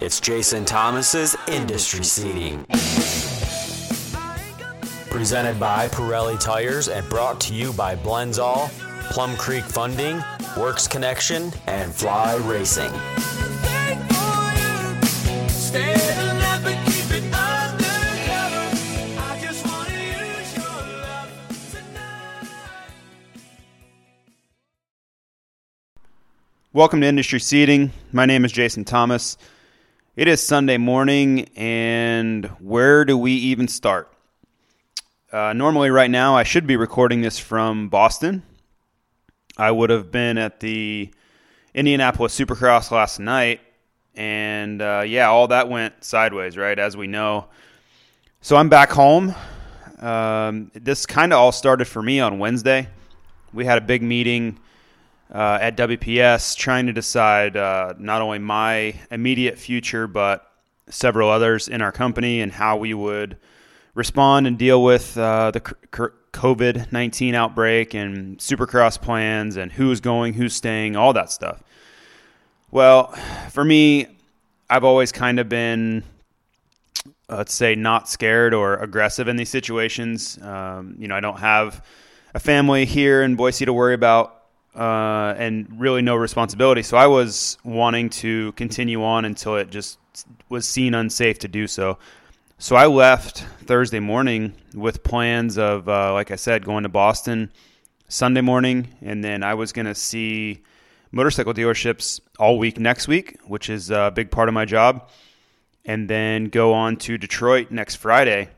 It's Jason Thomas's Industry Seating. Presented by Pirelli Tires and brought to you by Blendzall, Plum Creek Funding, Works Connection, and Fly Racing. Welcome to Industry Seating. My name is Jason Thomas. It is Sunday morning, and where do we even start? Uh, normally, right now, I should be recording this from Boston. I would have been at the Indianapolis Supercross last night, and uh, yeah, all that went sideways, right? As we know. So I'm back home. Um, this kind of all started for me on Wednesday. We had a big meeting uh, at WPS trying to decide uh, not only my immediate future, but several others in our company and how we would respond and deal with uh, the COVID 19 outbreak and supercross plans and who's going, who's staying, all that stuff. Well, for me, I've always kind of been, let's say, not scared or aggressive in these situations. Um, you know, I don't have a family here in Boise to worry about uh, and really no responsibility. So I was wanting to continue on until it just was seen unsafe to do so. So I left Thursday morning with plans of, uh, like I said, going to Boston Sunday morning, and then I was going to see motorcycle dealerships all week next week, which is a big part of my job, and then go on to Detroit next Friday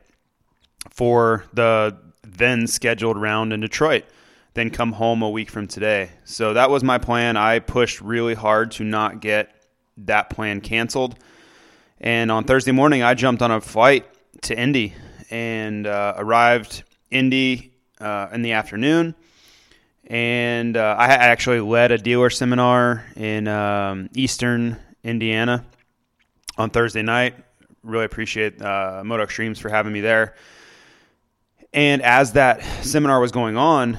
for the then scheduled round in Detroit then come home a week from today. So that was my plan. I pushed really hard to not get that plan canceled. And on Thursday morning, I jumped on a flight to Indy and uh, arrived Indy uh, in the afternoon. And uh, I actually led a dealer seminar in um, Eastern Indiana on Thursday night. Really appreciate uh, Moto Extremes for having me there. And as that seminar was going on,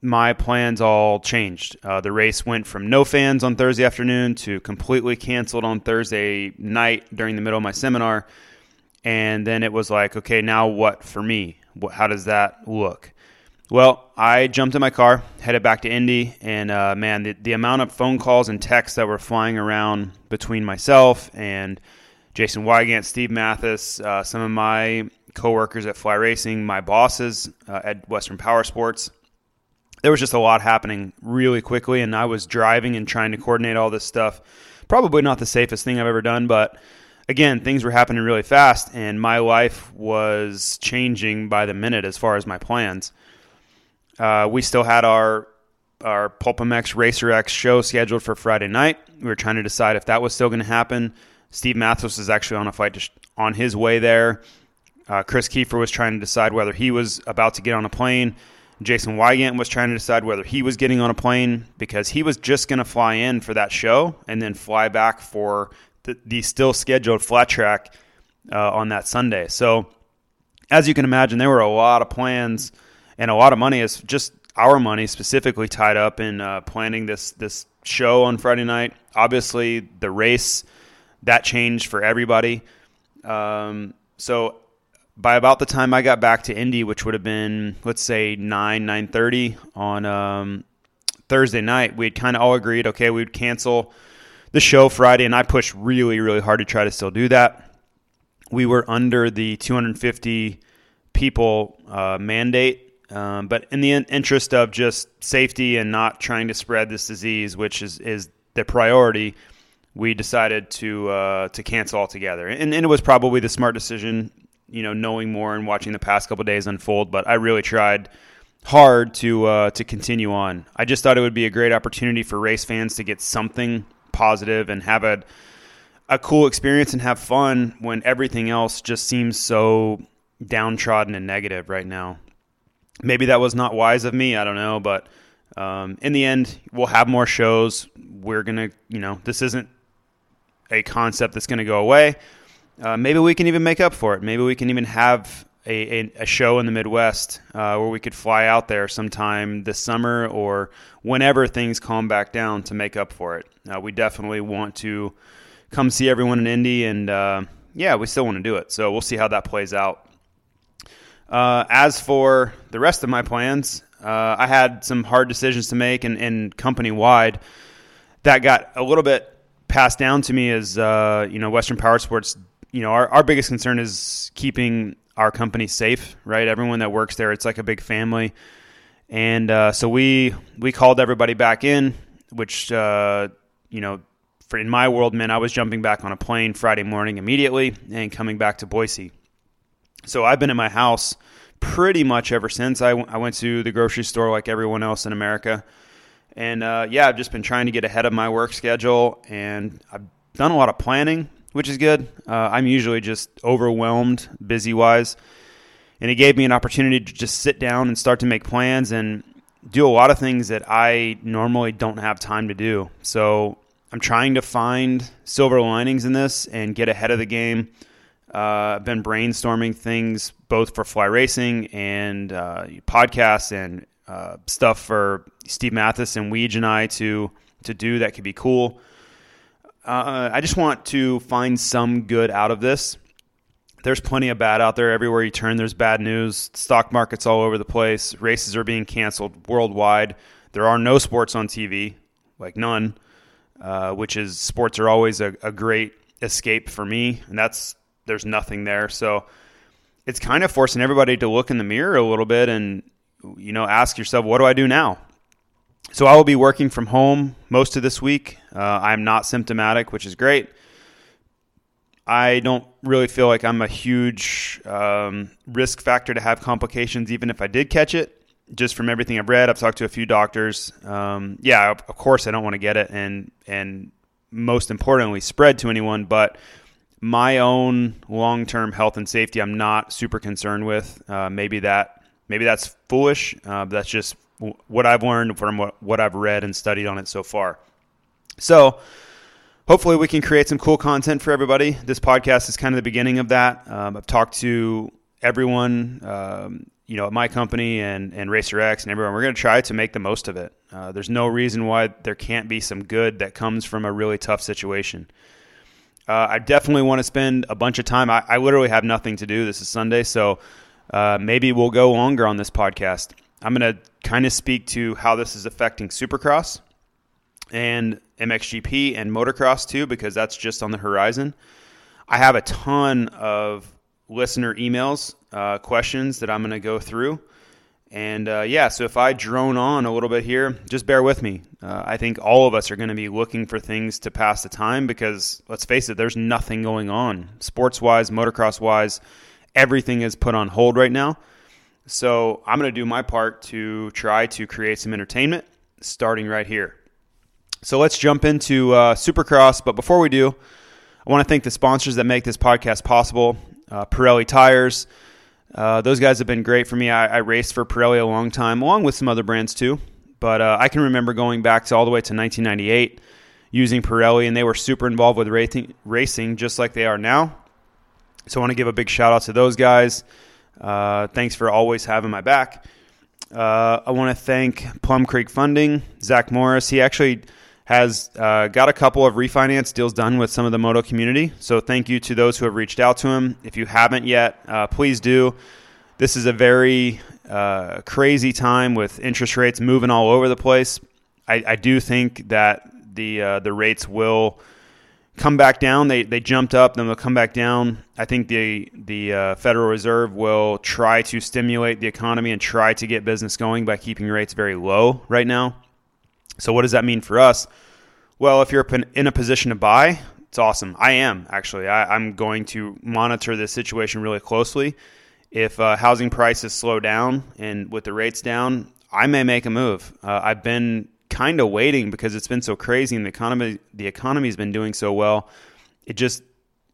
my plans all changed. Uh, the race went from no fans on Thursday afternoon to completely canceled on Thursday night during the middle of my seminar. And then it was like, okay, now what for me? What, how does that look? Well, I jumped in my car, headed back to Indy, and uh, man, the, the amount of phone calls and texts that were flying around between myself and Jason Weigandt, Steve Matthes, uh, some of my coworkers at Fly Racing, my bosses uh, at Western Power Sports, there was just a lot happening really quickly, and I was driving and trying to coordinate all this stuff. Probably not the safest thing I've ever done, but again, things were happening really fast, and my life was changing by the minute as far as my plans. Uh, we still had our our PulpMX Racer X show scheduled for Friday night. We were trying to decide if that was still going to happen. Steve Matthes is actually on a flight sh- on his way there. Uh, Chris Kiefer was trying to decide whether he was about to get on a plane. Jason Weigandt was trying to decide whether he was getting on a plane because he was just going to fly in for that show and then fly back for the, the still scheduled flat track uh, on that Sunday. So, as you can imagine, there were a lot of plans and a lot of money is just our money specifically tied up in uh, planning this this show on Friday night. Obviously, the race that changed for everybody. Um, so by about the time I got back to Indy, which would have been let's say nine nine thirty on um, Thursday night, we had kind of all agreed, okay, we would cancel the show Friday, and I pushed really really hard to try to still do that. We were under the 250 people uh, mandate, um, but in the in- interest of just safety and not trying to spread this disease, which is is the priority, we decided to uh, to cancel altogether, and, and it was probably the smart decision you know, knowing more and watching the past couple days unfold. But I really tried hard to uh, to continue on. I just thought it would be a great opportunity for race fans to get something positive and have a a cool experience and have fun when everything else just seems so downtrodden and negative right now. Maybe that was not wise of me. I don't know, but um, in the end, we'll have more shows. We're gonna, you know, this isn't a concept that's to go away. Uh, maybe we can even make up for it. Maybe we can even have a, a, a show in the Midwest uh, where we could fly out there sometime this summer or whenever things calm back down to make up for it. Uh, we definitely want to come see everyone in Indy, and uh, yeah, we still want to do it. So we'll see how that plays out. Uh, as for the rest of my plans, uh, I had some hard decisions to make, and, and company wide, that got a little bit passed down to me as you know Western Power Sports. You know, our, our biggest concern is keeping our company safe, right? Everyone that works there, it's like a big family, and uh, so we we called everybody back in, which uh, you know, for in my world man, I was jumping back on a plane Friday morning immediately and coming back to Boise. So I've been in my house pretty much ever since. I, w- I went to the grocery store like everyone else in America. And uh, yeah, I've just been trying to get ahead of my work schedule, and I've done a lot of planning, which is good. Uh, I'm usually just overwhelmed, busy wise, and it gave me an opportunity to just sit down and start to make plans and do a lot of things that I normally don't have time to do. So I'm trying to find silver linings in this and get ahead of the game. Uh, I've been brainstorming things both for fly racing and uh, podcasts and uh, stuff for Steve Matthes and Weege and I to to do that could be cool. Uh, I just want to find some good out of this. There's plenty of bad out there. Everywhere you turn, there's bad news. Stock markets all over the place. Races are being canceled worldwide. There are no sports on TV, like none, uh, which is sports are always a, a great escape for me, and that's there's nothing there. So it's kind of forcing everybody to look in the mirror a little bit and you know ask yourself, what do I do now? So I will be working from home most of this week. Uh, I'm not symptomatic, which is great. I don't really feel like I'm a huge um, risk factor to have complications, even if I did catch it. Just from everything I've read, I've talked to a few doctors. Um, yeah, of course, I don't want to get it, and and most importantly, spread to anyone. But my own long term health and safety, I'm not super concerned with. Uh, maybe that maybe that's foolish. Uh, that's just what I've learned from what, what I've read and studied on it so far. So, hopefully, we can create some cool content for everybody. This podcast is kind of the beginning of that. Um, I've talked to everyone, um, you know, at my company and, and Racer X and everyone. We're going to try to make the most of it. Uh, there's no reason why there can't be some good that comes from a really tough situation. Uh, I definitely want to spend a bunch of time. I, I, literally have nothing to do. This is Sunday, so uh, maybe we'll go longer on this podcast. I'm going to kind of speak to how this is affecting Supercross and MXGP and motocross too, because that's just on the horizon. I have a ton of listener emails, uh, questions that I'm going to go through. And uh, yeah, so if I drone on a little bit here, just bear with me. Uh, I think all of us are going to be looking for things to pass the time because let's face it, there's nothing going on. Sports wise, motocross wise, everything is put on hold right now. So I'm going to do my part to try to create some entertainment starting right here. So let's jump into uh, Supercross. But before we do, I want to thank the sponsors that make this podcast possible uh, Pirelli Tires. Uh, those guys have been great for me. I, I, raced for Pirelli a long time, along with some other brands too. But uh, I can remember going back to all the way to 1998 using Pirelli, and they were super involved with racing, racing just like they are now. So I want to give a big shout out to those guys. Uh, thanks for always having my back. Uh, I want to thank Plum Creek Funding, Zach Morris. He actually has uh, got a couple of refinance deals done with some of the moto community. So thank you to those who have reached out to him. If you haven't yet, uh, please do. This is a very uh, crazy time with interest rates moving all over the place. I, I do think that the uh, the rates will come back down. They they jumped up, then they'll come back down. I think the the uh, Federal Reserve will try to stimulate the economy and try to get business going by keeping rates very low right now. So, what does that mean for us? Well, if you're in a position to buy, it's awesome. I am actually. I, am going to monitor this situation really closely. If uh, housing prices slow down and with the rates down, I may make a move. Uh, I've been kind of waiting because it's been so crazy and the economy the economy's been doing so well. it just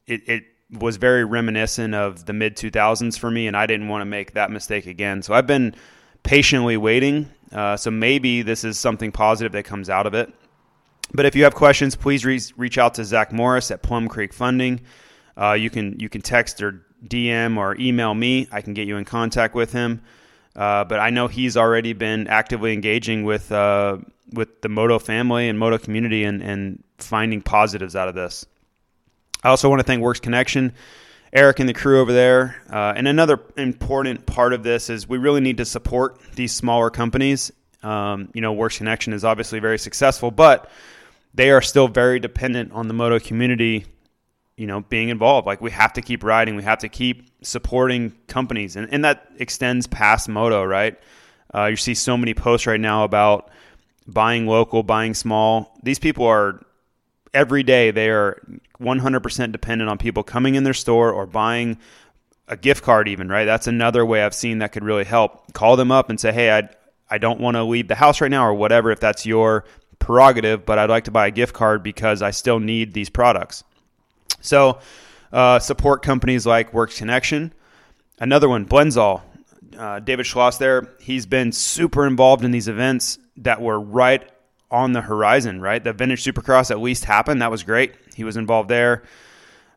it, it was very reminiscent of the mid 2000s for me, and I didn't want to make that mistake again. So I've been patiently waiting. Uh, so maybe this is something positive that comes out of it. But if you have questions, please re- reach out to Zach Morris at Plum Creek Funding. Uh, you can you can text or DM or email me. I can get you in contact with him. Uh, but I know he's already been actively engaging with uh, with the Moto family and Moto community and, and finding positives out of this. I also want to thank Works Connection, Eric and the crew over there. Uh, and another important part of this is we really need to support these smaller companies. Um, you know, Works Connection is obviously very successful, but they are still very dependent on the moto community you know being involved like we have to keep riding we have to keep supporting companies and, and that extends past moto right uh, you see so many posts right now about buying local buying small these people are every day they are 100% dependent on people coming in their store or buying a gift card even right that's another way i've seen that could really help call them up and say hey i i don't want to leave the house right now or whatever if that's your prerogative but i'd like to buy a gift card because i still need these products so, uh, support companies like Works Connection. Another one, Blendzall. Uh, David Schloss there, he's been super involved in these events that were right on the horizon, right? The Vintage Supercross at least happened. That was great. He was involved there.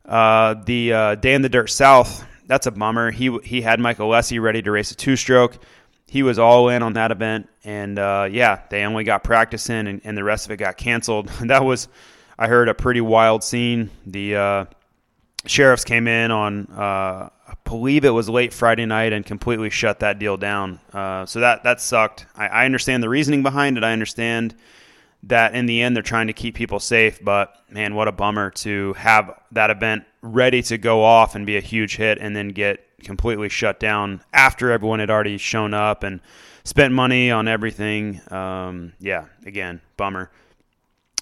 Uh, the uh, Day in the Dirt South, that's a bummer. He, he had Michael Alessi ready to race a two stroke. He was all in on that event. And uh, yeah, they only got practice in, and, and the rest of it got canceled. that was I heard a pretty wild scene. The uh, sheriffs came in on, uh, believe it was late Friday night, and completely shut that deal down. Uh, so that that sucked. I, I, understand the reasoning behind it. I understand that in the end they're trying to keep people safe. But man, what a bummer to have that event ready to go off and be a huge hit, and then get completely shut down after everyone had already shown up and spent money on everything. Um, yeah, again, bummer.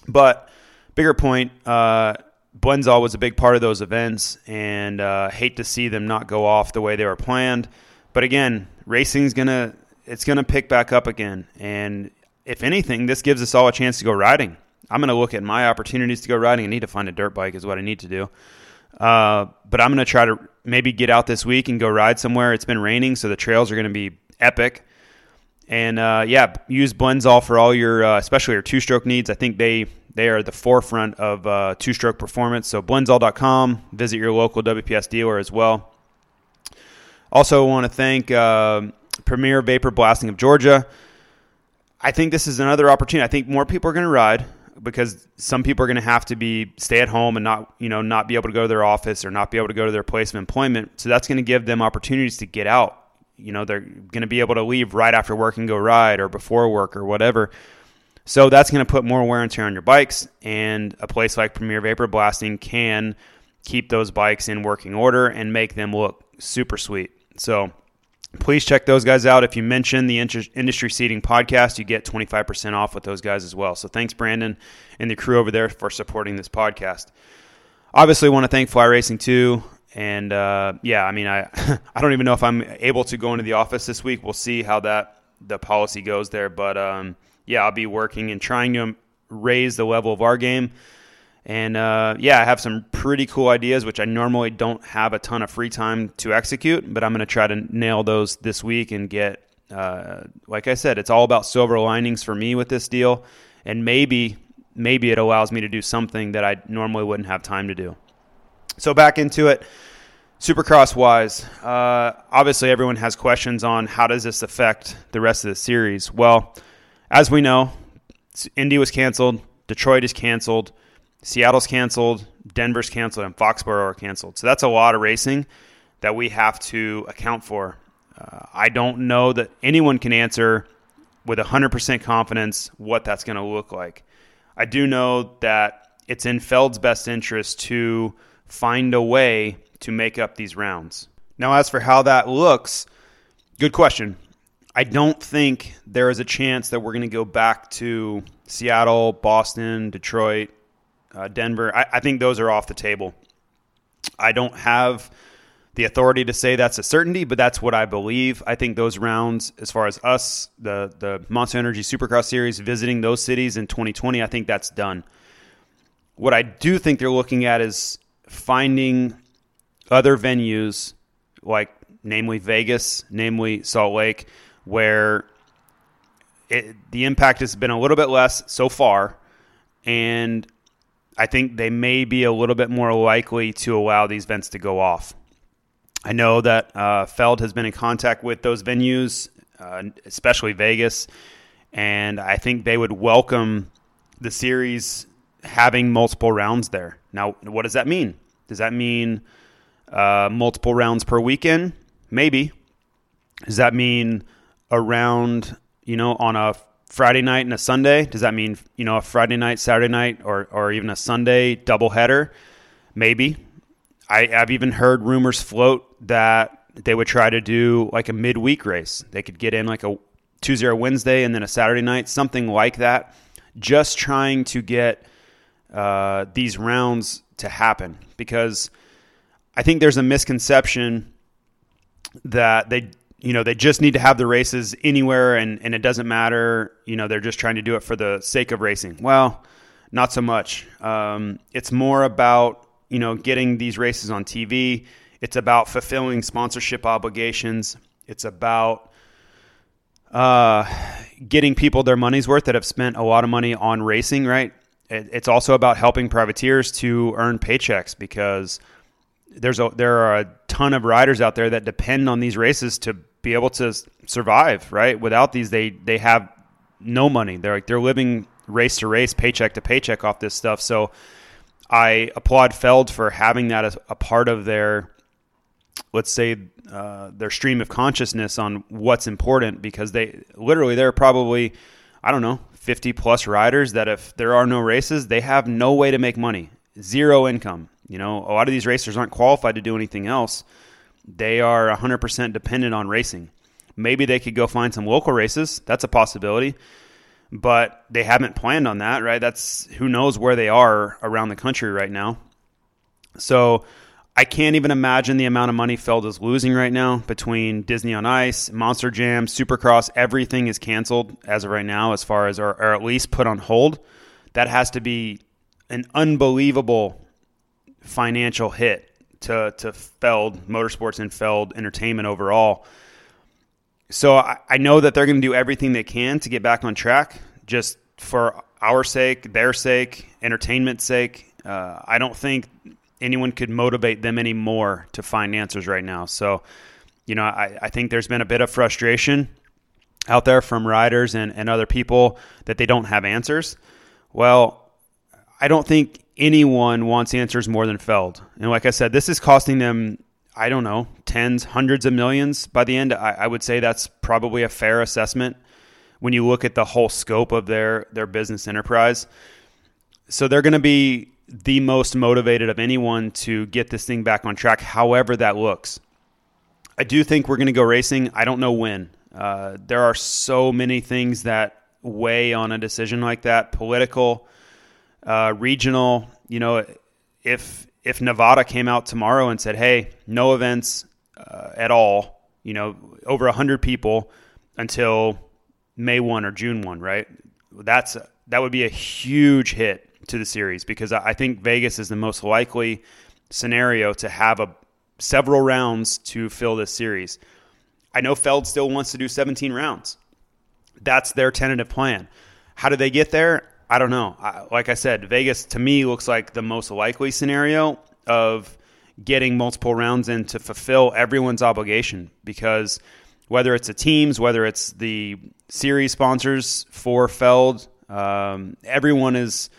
But bigger point, uh, Blendzall was a big part of those events, and uh, hate to see them not go off the way they were planned. But again, racing's gonna it's gonna pick back up again, and if anything, this gives us all a chance to go riding. I'm gonna look at my opportunities to go riding. I need to find a dirt bike is what I need to do. Uh, but I'm gonna try to maybe get out this week and go ride somewhere. It's been raining, so the trails are gonna be epic. And uh, yeah, use Blendzall for all your, uh, especially your two-stroke needs. I think they they are the forefront of uh, two stroke performance. So, blendzall.com, visit your local WPS dealer as well. Also, want to thank uh, Premier Vapor Blasting of Georgia. I think this is another opportunity. I think more people are going to ride because some people are going to have to be stay at home and not you know not be able to go to their office or not be able to go to their place of employment. So that's going to give them opportunities to get out. You know, they're going to be able to leave right after work and go ride or before work or whatever. So that's going to put more wear and tear on your bikes, and a place like Premier Vapor Blasting can keep those bikes in working order and make them look super sweet. So please check those guys out. If you mention the Industry Seating podcast, you get 25% off with those guys as well. So thanks, Brandon, and the crew over there for supporting this podcast. Obviously, want to thank Fly Racing too. And uh, yeah, I mean, I I don't even know if I'm able to go into the office this week. We'll see how that the policy goes there, but um, yeah, I'll be working and trying to raise the level of our game. And uh, yeah, I have some pretty cool ideas, which I normally don't have a ton of free time to execute, but I'm going to try to nail those this week and get, uh, like I said, it's all about silver linings for me with this deal. And maybe, maybe it allows me to do something that I normally wouldn't have time to do. So back into it. Supercross wise, uh, obviously everyone has questions on how does this affect the rest of the series. Well, as we know, Indy was canceled, Detroit is canceled, Seattle's canceled, Denver's canceled, and Foxborough are canceled. So that's a lot of racing that we have to account for. Uh, I don't know that anyone can answer with 100% confidence what that's going to look like. I do know that it's in Feld's best interest to find a way to make up these rounds. Now, as for how that looks, good question. I don't think there is a chance that we're going to go back to Seattle, Boston, Detroit, uh, Denver. I, I think those are off the table. I don't have the authority to say that's a certainty, but that's what I believe. I think those rounds, as far as us, the the Monster Energy Supercross Series, visiting those cities in 2020, I think that's done. What I do think they're looking at is finding other venues like namely Vegas, namely Salt Lake, where it, the impact has been a little bit less so far, and I think they may be a little bit more likely to allow these events to go off. I know that uh, Feld has been in contact with those venues, uh, especially Vegas, and I think they would welcome the series having multiple rounds there. Now, what does that mean? Does that mean uh, multiple rounds per weekend? Maybe. Does that mean a round, you know, on a Friday night and a Sunday? Does that mean, you know, a Friday night, Saturday night, or, or even a Sunday doubleheader? Maybe. I, I've even heard rumors float that they would try to do like a midweek race. They could get in like a Tuesday or Wednesday and then a Saturday night, something like that. Just trying to get uh, these rounds to happen because I think there's a misconception that they you know they just need to have the races anywhere and, and it doesn't matter. You know they're just trying to do it for the sake of racing. Well not so much. Um, it's more about you know getting these races on tv it's about fulfilling sponsorship obligations. It's about uh, getting people their money's worth that have spent a lot of money on racing right? It, it's also about helping privateers to earn paychecks because there's a there are a ton of riders out there that depend on these races to be able to survive. Right, without these, they they have no money. They're like they're living race to race, paycheck to paycheck off this stuff. So I applaud Feld for having that as a part of their let's say uh, their stream of consciousness on what's important because they literally there are probably I don't know 50 plus riders that if there are no races they have no way to make money zero income you know, a lot of these racers aren't qualified to do anything else. They are 100% dependent on racing. Maybe they could go find some local races. That's a possibility. But they haven't planned on that, right? That's who knows where they are around the country right now. So I can't even imagine the amount of money Feld is losing right now between Disney on Ice, Monster Jam, Supercross. Everything is canceled as of right now, as far as, or, or at least put on hold. That has to be an unbelievable financial hit to to Feld Motorsports and Feld Entertainment overall. So I, I know that they're going to do everything they can to get back on track, just for our sake, their sake, entertainment's sake. Uh, I don't think anyone could motivate them anymore to find answers right now. So, you know, I, I think there's been a bit of frustration out there from riders and, and other people that they don't have answers. Well, I don't think anyone wants answers more than Feld. And like I said, this is costing them, I don't know, tens, hundreds of millions by the end. I, I would say that's probably a fair assessment when you look at the whole scope of their, their business enterprise. So they're going to be the most motivated of anyone to get this thing back on track, however that looks. I do think we're going to go racing. I don't know when. Uh, there are so many things that weigh on a decision like that political, uh, regional. You know, if if Nevada came out tomorrow and said, "Hey, no events uh, at all," you know, over hundred people until May one or June one, right? That's that would be a huge hit to the series because I think Vegas is the most likely scenario to have a several rounds to fill this series. I know Feld still wants to do 17 rounds. That's their tentative plan. How do they get there? I don't know. I, like I said, Vegas to me looks like the most likely scenario of getting multiple rounds in to fulfill everyone's obligation because whether it's the teams, whether it's the series sponsors for Feld, um, everyone is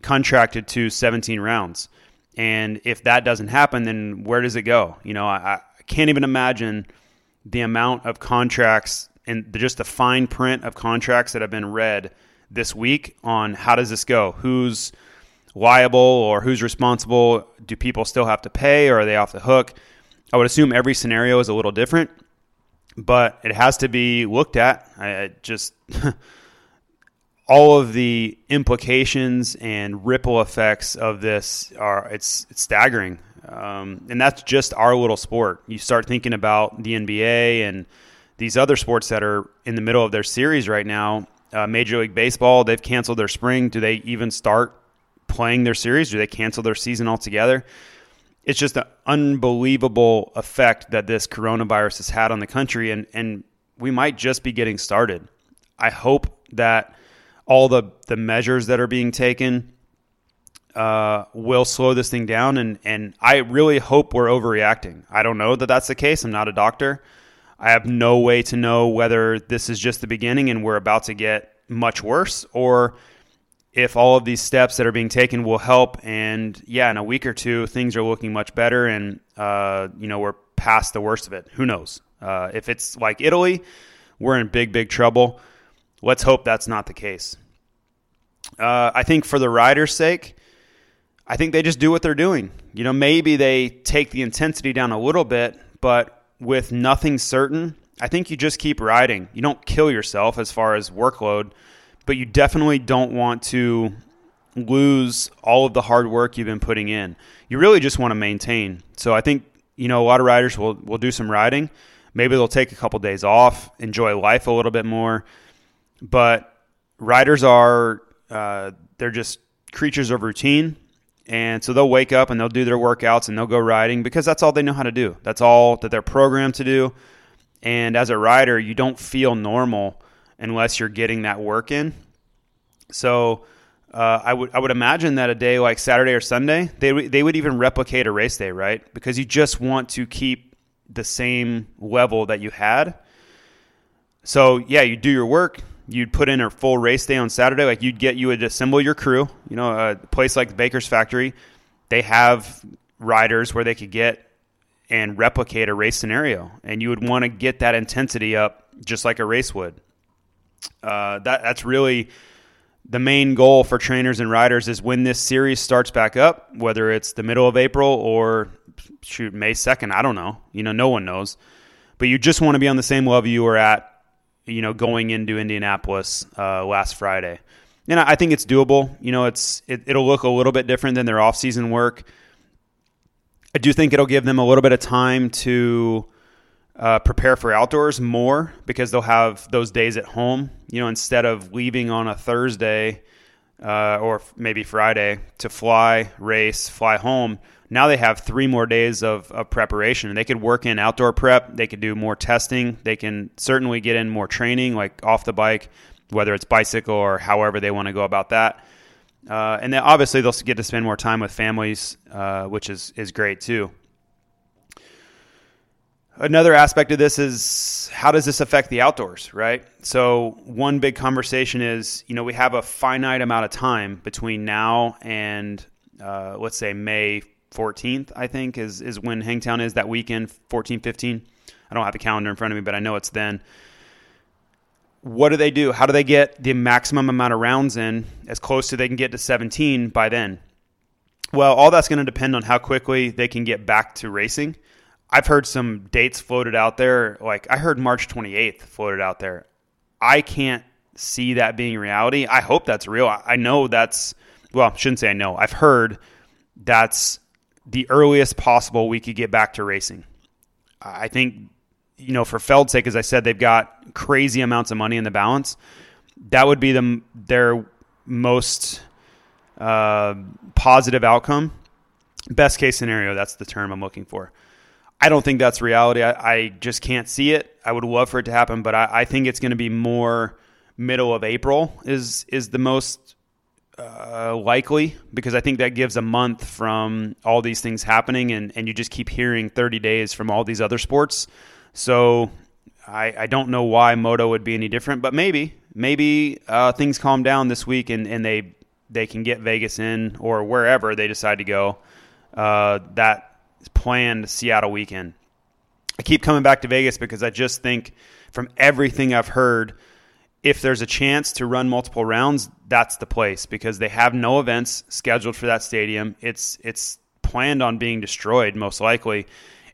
contracted to 17 rounds. And if that doesn't happen, then where does it go? You know, I, I can't even imagine the amount of contracts and the, just the fine print of contracts that have been read – this week on how does this go? Who's liable or who's responsible? Do people still have to pay or are they off the hook? I would assume every scenario is a little different, but it has to be looked at. I just all of the implications and ripple effects of this are it's, it's staggering. Um, and that's just our little sport. You start thinking about the NBA and these other sports that are in the middle of their series right now, uh, Major League Baseball, they've canceled their spring. Do they even start playing their series? Do they cancel their season altogether? it's just an unbelievable effect that this coronavirus has had on the country, and and we might just be getting started. I hope that all the the measures that are being taken uh, will slow this thing down, and and I really hope we're overreacting. I don't know that that's the case. I'm not a doctor. I have no way to know whether this is just the beginning and we're about to get much worse, or if all of these steps that are being taken will help. And yeah, in a week or two, things are looking much better, and uh, you know we're past the worst of it. Who knows? Uh, if it's like Italy, we're in big, big trouble. Let's hope that's not the case. Uh, I think for the riders' sake, I think they just do what they're doing. You know, maybe they take the intensity down a little bit, but with nothing certain, I think you just keep riding. You don't kill yourself as far as workload, but you definitely don't want to lose all of the hard work you've been putting in. You really just want to maintain. So I think, you know, a lot of riders will, will do some riding. Maybe they'll take a couple days off, enjoy life a little bit more. But riders are, uh, they're just creatures of routine. And so they'll wake up and they'll do their workouts and they'll go riding because that's all they know how to do. That's all that they're programmed to do. And as a rider, you don't feel normal unless you're getting that work in. So uh, I would I would imagine that a day like Saturday or Sunday, they they would even replicate a race day, right? Because you just want to keep the same level that you had. So yeah, you do your work, you'd put in a full race day on Saturday. Like you'd get, you would assemble your crew. You know, a place like Baker's Factory, they have riders where they could get and replicate a race scenario, and you would want to get that intensity up just like a race would. Uh, that that's really the main goal for trainers and riders is when this series starts back up, whether it's the middle of April or shoot May second. I don't know. You know, no one knows. But you just want to be on the same level you were at you know, going into Indianapolis uh, last Friday. And I think it's doable. You know, it's it, will look a little bit different than their off-season work. I do think it'll give them a little bit of time to uh, prepare for outdoors more because they'll have those days at home. You know, instead of leaving on a Thursday uh, or maybe Friday to fly, race, fly home now they have three more days of, of preparation. They could work in outdoor prep. They could do more testing. They can certainly get in more training, like off the bike, whether it's bicycle or however they want to go about that. Uh, and then obviously they'll get to spend more time with families, uh, which is is great too. Another aspect of this is how does this affect the outdoors, right? So one big conversation is, you know, we have a finite amount of time between now and uh, let's say May 14th, I think, is is when Hangtown is that weekend, 14, 15. I don't have a calendar in front of me, but I know it's then. What do they do? How do they get the maximum amount of rounds in as close to they can get to 17 by then? Well, all that's going to depend on how quickly they can get back to racing. I've heard some dates floated out there. Like I heard March 28th floated out there. I can't see that being reality. I hope that's real. I know that's well, shouldn't say I know. I've heard that's the earliest possible we could get back to racing. I think, you know, for Feld's sake, as I said, they've got crazy amounts of money in the balance. That would be the, their most uh, positive outcome. Best case scenario, that's the term I'm looking for. I don't think that's reality. I, I just can't see it. I would love for it to happen, but I, I think it's going to be more middle of April is is the most uh, likely because I think that gives a month from all these things happening, and, and you just keep hearing 30 days from all these other sports. So I, I don't know why Moto would be any different, but maybe maybe uh, things calm down this week and, and they they can get Vegas in or wherever they decide to go. Uh, that planned Seattle weekend. I keep coming back to Vegas because I just think from everything I've heard if there's a chance to run multiple rounds, that's the place because they have no events scheduled for that stadium. It's it's planned on being destroyed most likely,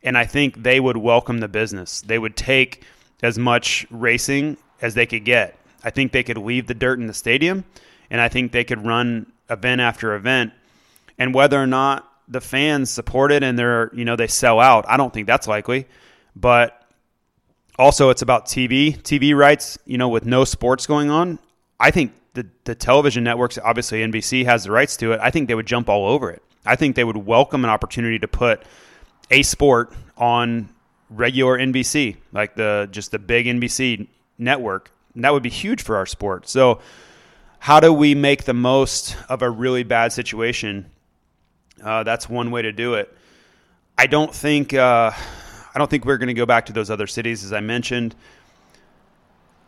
and I think they would welcome the business. They would take as much racing as they could get. I think they could leave the dirt in the stadium, and I think they could run event after event. And whether or not the fans support it and they're you know they sell out, I don't think that's likely. But also, it's about TV, TV rights. You know, with no sports going on, I think the the television networks, obviously NBC has the rights to it. I think they would jump all over it. I think they would welcome an opportunity to put a sport on regular NBC, like the just the big NBC network. And that would be huge for our sport. So, how do we make the most of a really bad situation? Uh, that's one way to do it. I don't think uh, I don't think we're going to go back to those other cities as I mentioned.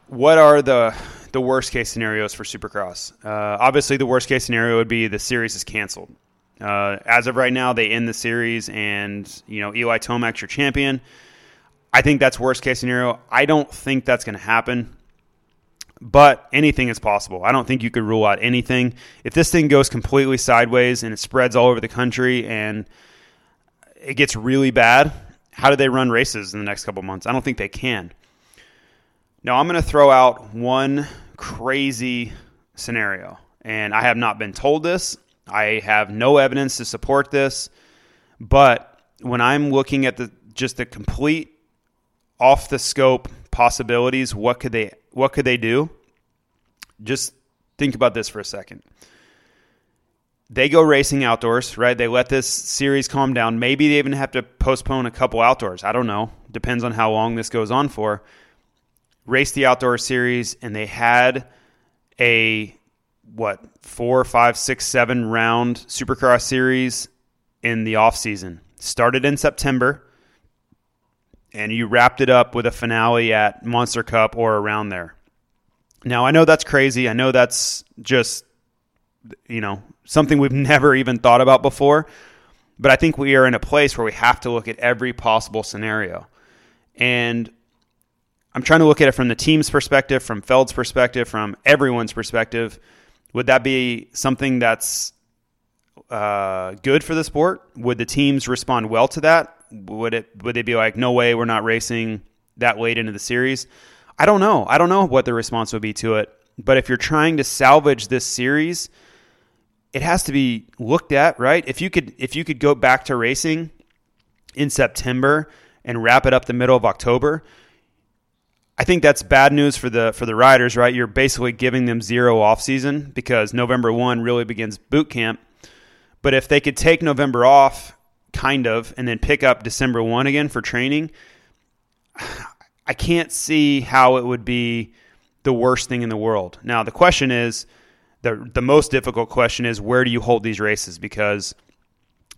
What are the the worst case scenarios for Supercross? Uh, obviously, the worst case scenario would be the series is canceled. Uh, as of right now, they end the series, and you know Eli Tomac's your champion. I think that's worst case scenario. I don't think that's going to happen, but anything is possible. I don't think you could rule out anything. If this thing goes completely sideways and it spreads all over the country and it gets really bad, how do they run races in the next couple months? I don't think they can. Now, I'm going to throw out one crazy scenario, and I have not been told this. I have no evidence to support this, but when I'm looking at the just the complete off the scope possibilities, what could they what could they do? Just think about this for a second. They go racing outdoors, right? They let this series calm down. Maybe they even have to postpone a couple outdoors. I don't know. Depends on how long this goes on for. Race the outdoor series, and they had a what four, five, six, seven round Supercross series in the off season. Started in September, and you wrapped it up with a finale at Monster Cup or around there. Now I know that's crazy. I know that's just you know something we've never even thought about before, but I think we are in a place where we have to look at every possible scenario. And I'm trying to look at it from the team's perspective, from Feld's perspective, from everyone's perspective. Would that be something that's uh, good for the sport? Would the teams respond well to that? Would it would they be like, no way, we're not racing that late into the series? I don't know. I don't know what the response would be to it. But if you're trying to salvage this series, it has to be looked at, right? If you could if you could go back to racing in September and wrap it up the middle of October, I think that's bad news for the for the riders, right? You're basically giving them zero off season because November one really begins boot camp. But if they could take November off, kind of, and then pick up December one again for training, I can't see how it would be the worst thing in the world. Now the question is the the most difficult question is where do you hold these races? Because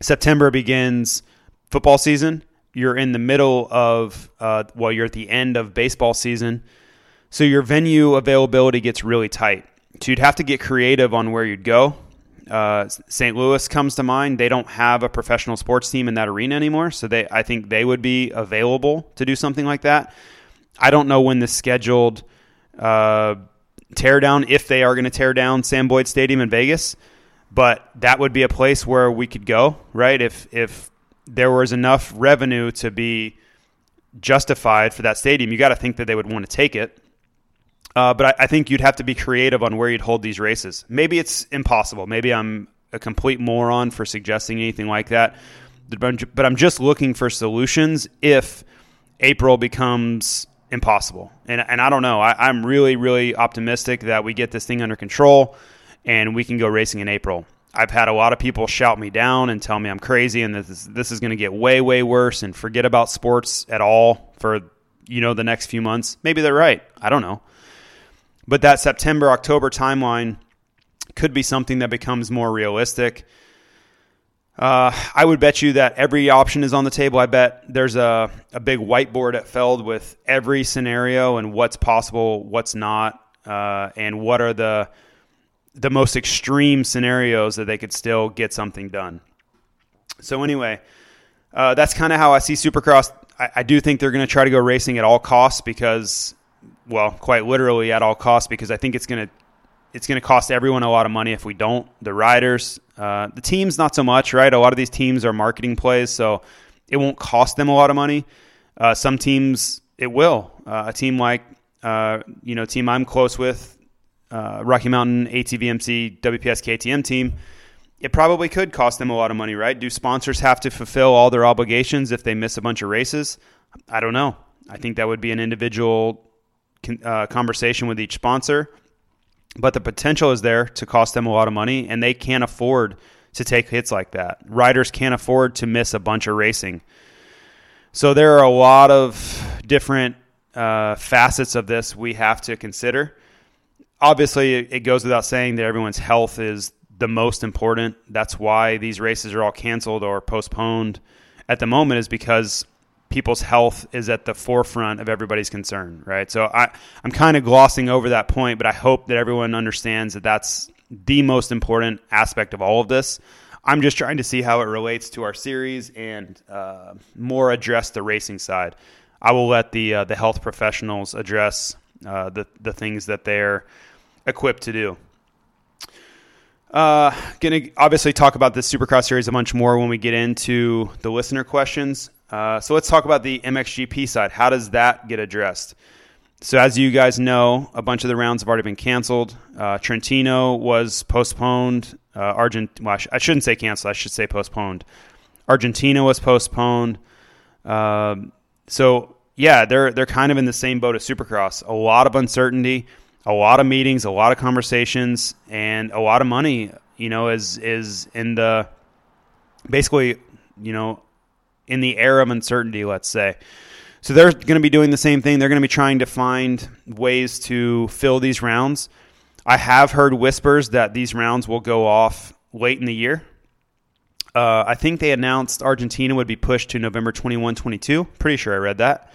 September begins football season. You're in the middle of uh, well you're at the end of baseball season. So your venue availability gets really tight. So you'd have to get creative on where you'd go. Uh, st louis comes to mind. They don't have a professional sports team in that arena anymore. So they i think they would be available to do something like that. I don't know when the scheduled uh, tear down if they are going to tear down sam boyd stadium in vegas but that would be a place where we could go right if if there was enough revenue to be justified for that stadium, you got to think that they would want to take it. Uh, but I, I, think you'd have to be creative on where you'd hold these races. Maybe it's impossible. Maybe I'm a complete moron for suggesting anything like that. But I'm just looking for solutions if April becomes impossible. And, and I don't know. I, I'm really, really optimistic that we get this thing under control and we can go racing in April. I've had a lot of people shout me down and tell me I'm crazy and this is, this is going to get way way worse and forget about sports at all for you know the next few months. Maybe they're right. I don't know. But that September October timeline could be something that becomes more realistic. Uh, I would bet you that every option is on the table. I bet there's a, a big whiteboard at Feld with every scenario and what's possible, what's not, uh, and what are the the most extreme scenarios that they could still get something done. So anyway, uh, that's kind of how I see Supercross. I, I do think they're going to try to go racing at all costs because, well, quite literally at all costs because I think it's going to it's going to cost everyone a lot of money if we don't. The riders, uh, the teams, not so much, right? A lot of these teams are marketing plays, so it won't cost them a lot of money. Uh, some teams it will. Uh, a team like uh, you know, team I'm close with, uh, Rocky Mountain ATVMC WPS KTM team, it probably could cost them a lot of money, right? Do sponsors have to fulfill all their obligations if they miss a bunch of races? I don't know. I think that would be an individual uh, conversation with each sponsor. But the potential is there to cost them a lot of money, and they can't afford to take hits like that. Riders can't afford to miss a bunch of racing. So there are a lot of different uh, facets of this we have to consider. Obviously, it goes without saying that everyone's health is the most important. That's why these races are all canceled or postponed at the moment, is because people's health is at the forefront of everybody's concern, right? So I, I'm kind of glossing over that point, but I hope that everyone understands that that's the most important aspect of all of this. I'm just trying to see how it relates to our series and uh, more address the racing side. I will let the uh, the health professionals address uh, the the things that they're equipped to do. Uh, gonna obviously talk about this Supercross series a bunch more when we get into the listener questions. Uh, so let's talk about the MXGP side. How does that get addressed? So as you guys know, a bunch of the rounds have already been canceled. Uh, Trentino was postponed. Uh, Argent, well, I, sh- I, shouldn't say canceled. I should say postponed. Argentina was postponed. Um, so yeah, they're they're kind of in the same boat as Supercross. A lot of uncertainty, a lot of meetings, a lot of conversations, and a lot of money. You know, is is in the basically, you know, in the air of uncertainty. Let's say. So they're going to be doing the same thing. They're going to be trying to find ways to fill these rounds. I have heard whispers that these rounds will go off late in the year. Uh, I think they announced Argentina would be pushed to November 21, 22. Pretty sure I read that.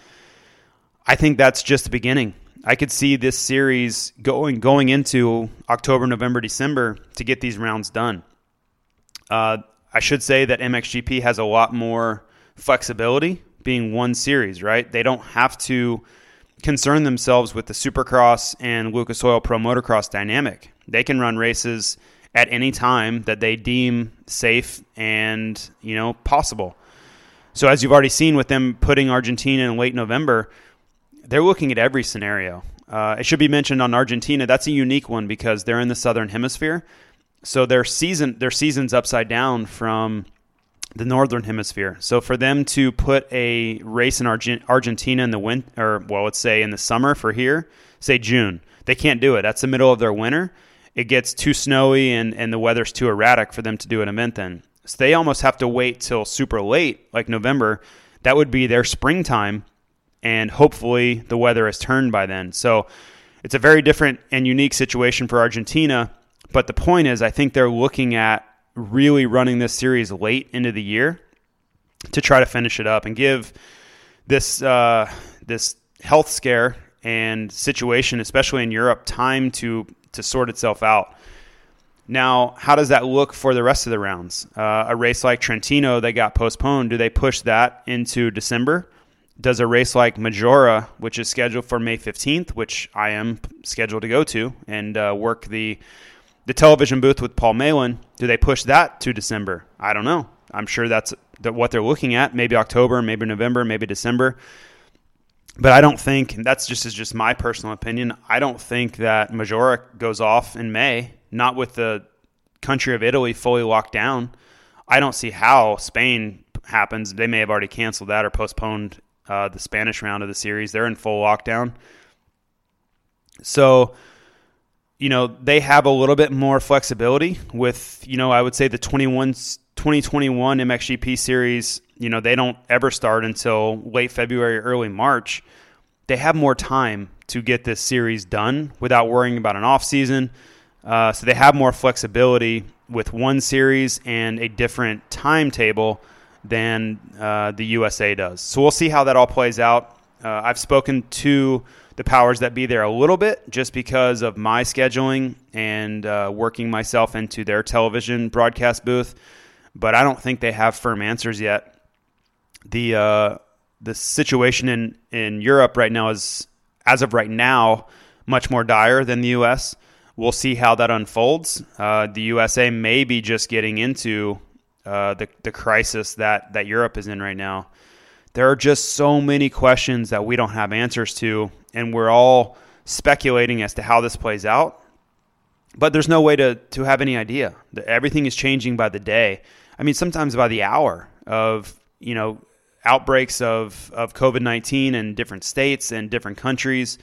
I think that's just the beginning. I could see this series going going into October, November, December to get these rounds done. Uh, I should say that MXGP has a lot more flexibility being one series, right? They don't have to concern themselves with the Supercross and Lucas Oil Pro Motocross dynamic. They can run races at any time that they deem safe and, you know, possible. So as you've already seen with them putting Argentina in late November, they're looking at every scenario. Uh, it should be mentioned on Argentina. That's a unique one because they're in the southern hemisphere, so their season their season's upside down from the northern hemisphere. So for them to put a race in Argent- Argentina in the winter, or well, let's say in the summer for here, say June, they can't do it. That's the middle of their winter. It gets too snowy and, and the weather's too erratic for them to do an event then. So they almost have to wait till super late, like November. That would be their springtime, and hopefully the weather has turned by then. So it's a very different and unique situation for Argentina. But the point is, I think they're looking at really running this series late into the year to try to finish it up and give this uh, this health scare and situation, especially in Europe, time to to sort itself out. Now, how does that look for the rest of the rounds? Uh, a race like Trentino that got postponed, do they push that into December? Does a race like Maggiora, which is scheduled for May 15th, which I am scheduled to go to and uh, work the the television booth with Paul Malin, do they push that to December? I don't know. I'm sure that's what they're looking at. Maybe October, maybe November, maybe December. But I don't think that's just is just my personal opinion. I don't think that Maggiora goes off in May, not with the country of Italy fully locked down. I don't see how Spain happens. They may have already canceled that or postponed uh, the Spanish round of the series. They're in full lockdown. So you know, they have a little bit more flexibility with, you know, I would say the 21, 2021 MXGP series, you know, they don't ever start until late February, early March. They have more time to get this series done without worrying about an off season. Uh, so they have more flexibility with one series and a different timetable than uh, the USA does. So we'll see how that all plays out. Uh, I've spoken to the powers that be there a little bit just because of my scheduling and uh, working myself into their television broadcast booth. But I don't think they have firm answers yet. The uh, the situation in, in Europe right now is, as of right now, much more dire than the U.S. We'll see how that unfolds. Uh, the USA may be just getting into uh, the the crisis that that Europe is in right now. There are just so many questions that we don't have answers to and we're all speculating as to how this plays out. But there's no way to, to have any idea. Everything is changing by the day. I mean, sometimes by the hour of, you know, outbreaks of, of COVID 19 in different states and different countries.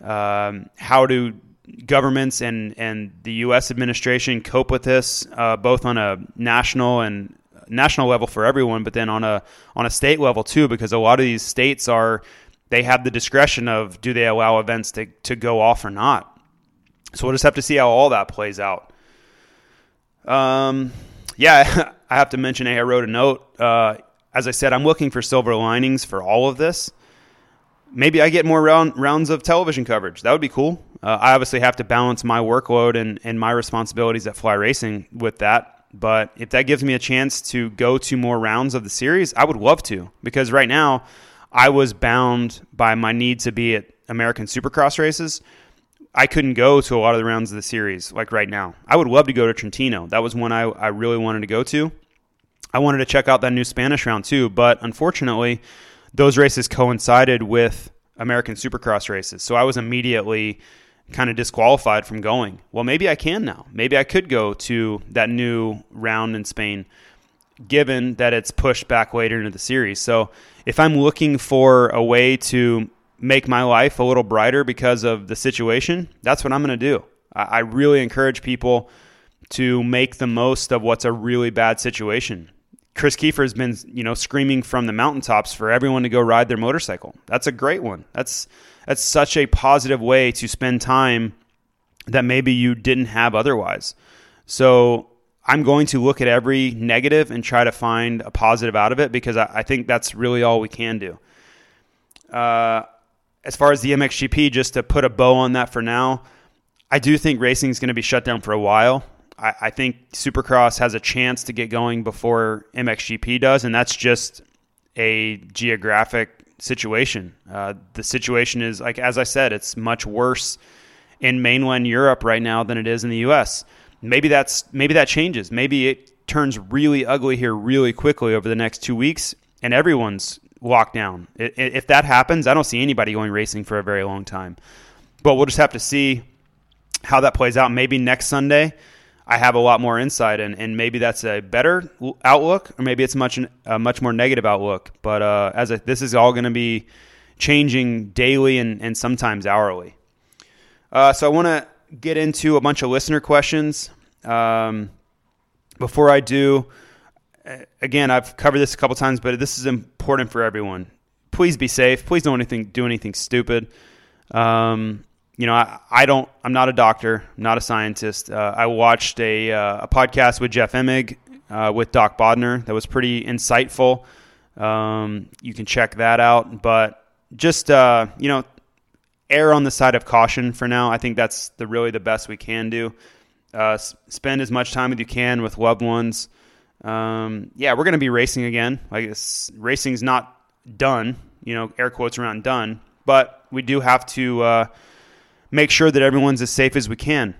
Um, how do governments and and the U.S. administration cope with this, uh, both on a national and national level for everyone, but then on a on a state level too, because a lot of these states are they have the discretion of do they allow events to to go off or not. So we'll just have to see how all that plays out. Um, yeah, I have to mention. Hey, I wrote a note. Uh, as I said, I'm looking for silver linings for all of this. Maybe I get more round, rounds of television coverage. That would be cool. Uh, I obviously have to balance my workload and, and my responsibilities at Fly Racing with that. But if that gives me a chance to go to more rounds of the series, I would love to. Because right now, I was bound by my need to be at American Supercross races. I couldn't go to a lot of the rounds of the series like right now. I would love to go to Trentino. That was one I, I really wanted to go to. I wanted to check out that new Spanish round too, but unfortunately, those races coincided with American Supercross races. So I was immediately kind of disqualified from going. Well, maybe I can now. Maybe I could go to that new round in Spain, given that it's pushed back later into the series. So if I'm looking for a way to make my life a little brighter because of the situation, that's what I'm going to do. I really encourage people to make the most of what's a really bad situation. Kris Keefer has been, you know, screaming from the mountaintops for everyone to go ride their motorcycle. That's a great one. That's that's such a positive way to spend time that maybe you didn't have otherwise. So I'm going to look at every negative and try to find a positive out of it because I, I think that's really all we can do. Uh, as far as the MXGP, just to put a bow on that for now, I do think racing is going to be shut down for a while. I, I think Supercross has a chance to get going before MXGP does, and that's just a geographic situation. Uh, the situation is like as I said, it's much worse in mainland Europe right now than it is in the U.S. Maybe that's maybe that changes. Maybe it turns really ugly here really quickly over the next two weeks, and everyone's locked down. If that happens, I don't see anybody going racing for a very long time. But we'll just have to see how that plays out. Maybe next Sunday I have a lot more insight, and, and maybe that's a better outlook, or maybe it's much a much more negative outlook. But uh, as a, this is all going to be changing daily and, and sometimes hourly. Uh, so I want to get into a bunch of listener questions. Um, before I do, again, I've covered this a couple times, but this is important for everyone. Please be safe. Please don't anything do anything stupid. Um, you know, I, I don't, I'm not a doctor, I'm not a scientist. Uh, I watched a, uh, a podcast with Jeff Emig uh, with Doc Bodnar that was pretty insightful. Um, you can check that out, but just, uh, you know, err on the side of caution for now. I think that's the really the best we can do. Uh, spend as much time as you can with loved ones. Um, yeah, we're going to be racing again. Like racing's not done, you know, air quotes around done, but we do have to, uh, make sure that everyone's as safe as we can.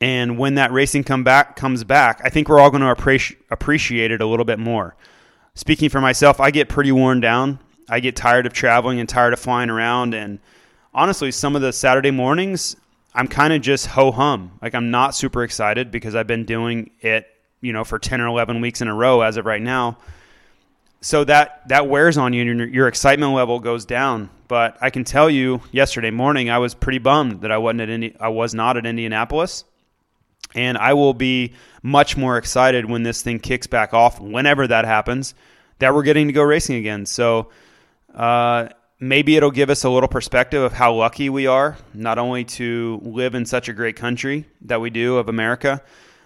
And when that racing come back comes back, I think we're all going to appreciate appreciate it a little bit more. Speaking for myself, I get pretty worn down. I get tired of traveling and tired of flying around. And honestly, some of the Saturday mornings, I'm kind of just ho hum. Like I'm not super excited because I've been doing it, you know, for 10 or 11 weeks in a row as of right now so that that wears on you and your, your, excitement level goes down but i can tell you yesterday morning i was pretty bummed that i wasn't at Indi- i was not at indianapolis. And i will be much more excited when this thing kicks back off whenever that happens that we're getting to go racing again. So uh, maybe it'll give us a little perspective of how lucky we are not only to live in such a great country that we do of america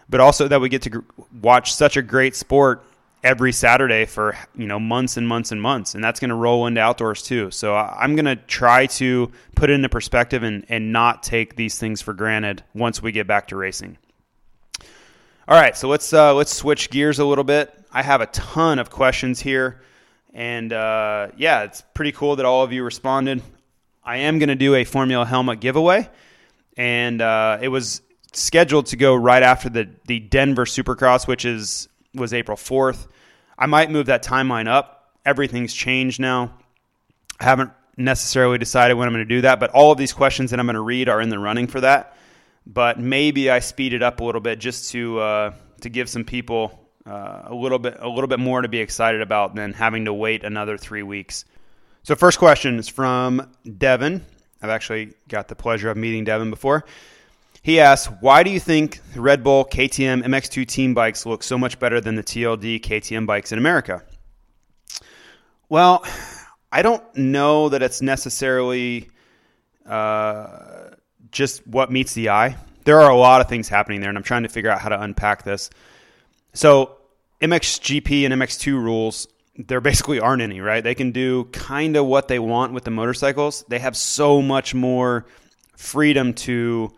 but also that we get to watch such a great sport every Saturday for you know months and months and months, and that's going to roll into outdoors too. So I'm going to try to put it into perspective and and not take these things for granted once we get back to racing. All right, so let's uh, let's switch gears a little bit. I have a ton of questions here, and uh, yeah, it's pretty cool that all of you responded. I am going to do a Formula helmet giveaway, and uh, it was scheduled to go right after the the Denver Supercross, which is was April 4th. I might move that timeline up. Everything's changed now. I haven't necessarily decided when I'm going to do that, but all of these questions that I'm going to read are in the running for that. But maybe I speed it up a little bit just to uh, to give some people uh, a little bit a little bit more to be excited about than having to wait another three weeks. So first question is from Devin. I've actually got the pleasure of meeting Devin before. He asks, Why do you think the Red Bull KTM MX2 team bikes look so much better than the TLD KTM bikes in America? Well, I don't know that it's necessarily uh, just what meets the eye. There are a lot of things happening there, and I'm trying to figure out how to unpack this. So, MXGP and MX2 rules, there basically aren't any, right? They can do kind of what they want with the motorcycles. They have so much more freedom to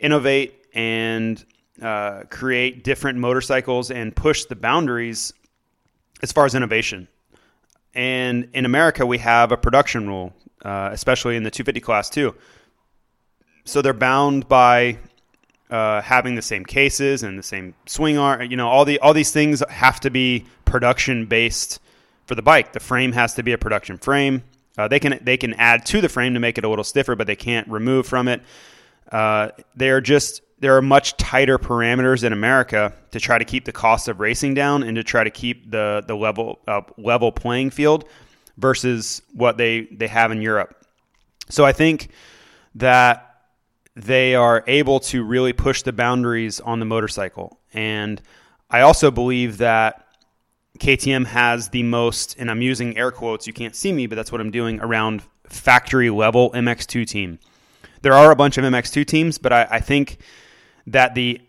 innovate and uh, create different motorcycles and push the boundaries as far as innovation. And in America, we have a production rule, uh, especially in the 250 class too. So they're bound by uh, having the same cases and the same swing arm. You know, all the all these things have to be production based for the bike. The frame has to be a production frame. Uh, they can they can add to the frame to make it a little stiffer, but they can't remove from it. Uh, they are just there are much tighter parameters in America to try to keep the cost of racing down and to try to keep the the level uh, level playing field versus what they they have in Europe. So I think that they are able to really push the boundaries on the motorcycle. And I also believe that KTM has the most, and I'm using air quotes, you can't see me, but that's what I'm doing, around factory level MX2 team. There are a bunch of MX2 teams, but I, I think that the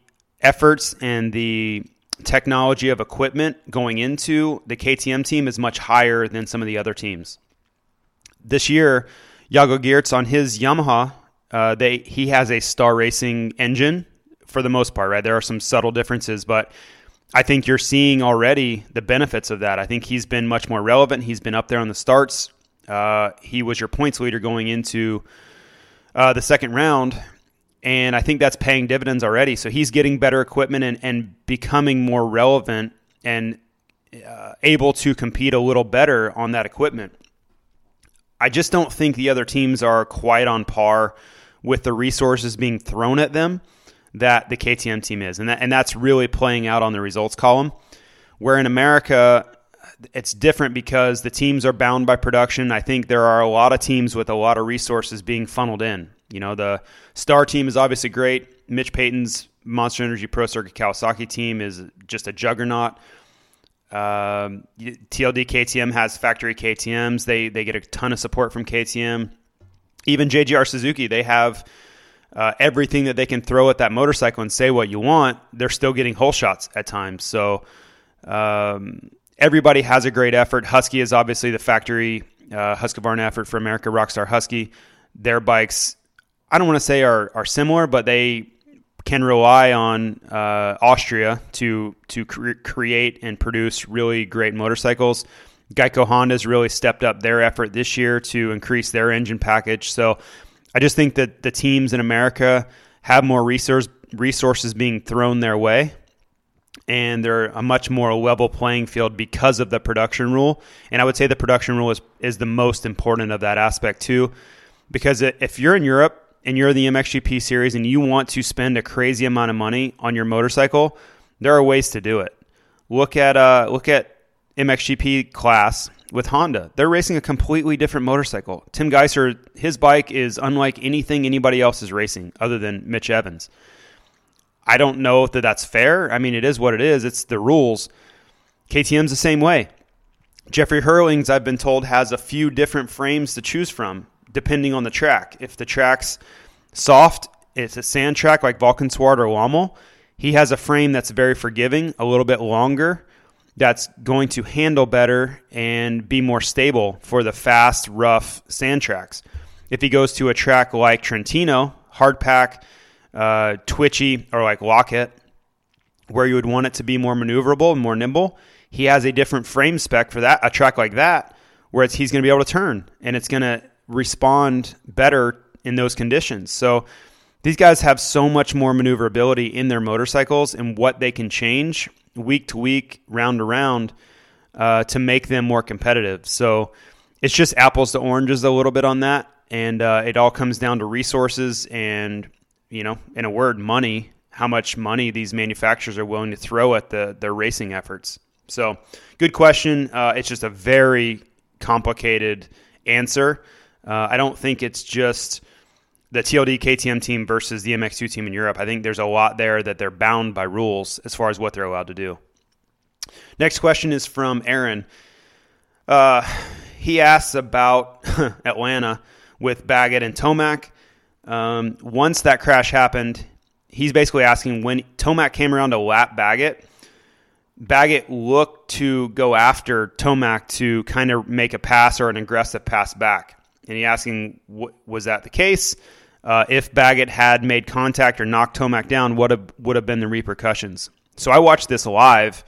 efforts and the technology of equipment going into the KTM team is much higher than some of the other teams. This year, Jago Geerts on his Yamaha uh, they he has a Star Racing engine for the most part, right? There are some subtle differences, but I think you're seeing already the benefits of that. I think he's been much more relevant. He's been up there on the starts. Uh, he was your points leader going into uh, the second round, and I think that's paying dividends already. So he's getting better equipment and, and becoming more relevant and uh, able to compete a little better on that equipment. I just don't think the other teams are quite on par with the resources being thrown at them that the KTM team is. And, that, and that's really playing out on the results column. Where in America, it's different because the teams are bound by production. I think there are a lot of teams with a lot of resources being funneled in. You know, the star team is obviously great. Mitch Payton's Monster Energy Pro Circuit Kawasaki team is just a juggernaut. Um, TLD KTM has factory KTM's. They they get a ton of support from KTM even JGR Suzuki, they have uh, everything that they can throw at that motorcycle and say what you want. They're still getting hole shots at times. So um, everybody has a great effort. Husky is obviously the factory uh, Husqvarna effort for America. Rockstar Husky, their bikes, I don't want to say are are similar, but they can rely on uh, Austria to to cre- create and produce really great motorcycles. Geico Honda's really stepped up their effort this year to increase their engine package. So I just think that the teams in America have more resource, resources being thrown their way and they're a much more level playing field because of the production rule. And I would say the production rule is, is the most important of that aspect too, because if you're in Europe and you're the MXGP series and you want to spend a crazy amount of money on your motorcycle, there are ways to do it. Look at uh, look at MXGP class with Honda. They're racing a completely different motorcycle. Tim Gajser, his bike is unlike anything anybody else is racing other than Mitch Evans. I don't know if that's fair. I mean, it is what it is. It's the rules. KTM's the same way. Jeffrey Herlings, I've been told, has a few different frames to choose from depending on the track. If the track's soft, it's a sand track like Valkenswaard or Lommel, he has a frame that's very forgiving, a little bit longer, that's going to handle better and be more stable for the fast, rough sand tracks. If he goes to a track like Trentino, hard pack, uh, twitchy, or like Loket, where you would want it to be more maneuverable and more nimble, he has a different frame spec for that. A track like that, where he's going to be able to turn and it's going to respond better in those conditions. So these guys have so much more maneuverability in their motorcycles and what they can change week to week, round to round, uh, to make them more competitive. So it's just apples to oranges a little bit on that, and uh, it all comes down to resources and you know, in a word, money. How much money these manufacturers are willing to throw at the their racing efforts. So, good question. Uh, it's just a very complicated answer. Uh, I don't think it's just the TLD KTM team versus the MX2 team in Europe. I think there's a lot there that they're bound by rules as far as what they're allowed to do. Next question is from Aaron. Uh, he asks about Atlanta with Baggett and Tomac. Um, once that crash happened, he's basically asking when Tomac came around to lap Baggett. Baggett looked to go after Tomac to kind of make a pass or an aggressive pass back. And he asking, was that the case? Uh, if Baggett had made contact or knocked Tomac down, what would have been the repercussions? So I watched this live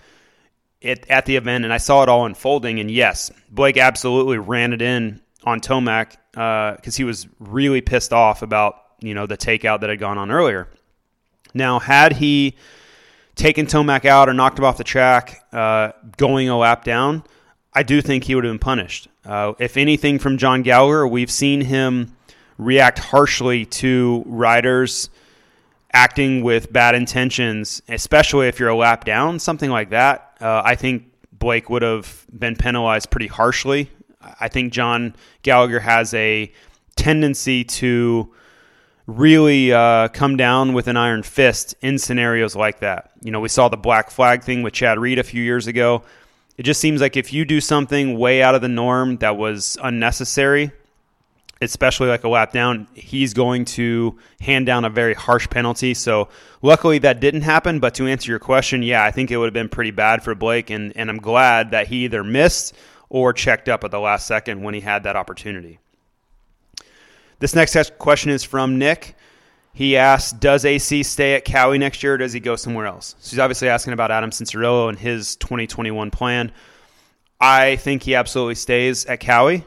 at, at the event and I saw it all unfolding. And yes, Blake absolutely ran it in on Tomac because uh, he was really pissed off about you know the takeout that had gone on earlier. Now, had he taken Tomac out or knocked him off the track, uh, going a lap down, I do think he would have been punished. Uh, if anything, from John Gallagher, we've seen him react harshly to riders acting with bad intentions, especially if you're a lap down, something like that. Uh, I think Blake would have been penalized pretty harshly. I think John Gallagher has a tendency to really uh, come down with an iron fist in scenarios like that. You know, we saw the black flag thing with Chad Reed a few years ago. It just seems like if you do something way out of the norm that was unnecessary, especially like a lap down, he's going to hand down a very harsh penalty. So luckily that didn't happen. But to answer your question, yeah, I think it would have been pretty bad for Blake, and, and I'm glad that he either missed or checked up at the last second when he had that opportunity. This next question is from Nick. He asks, does AC stay at Kawi next year or does he go somewhere else? So he's obviously asking about Adam Cianciarulo and his 2021 plan. I think he absolutely stays at Kawi.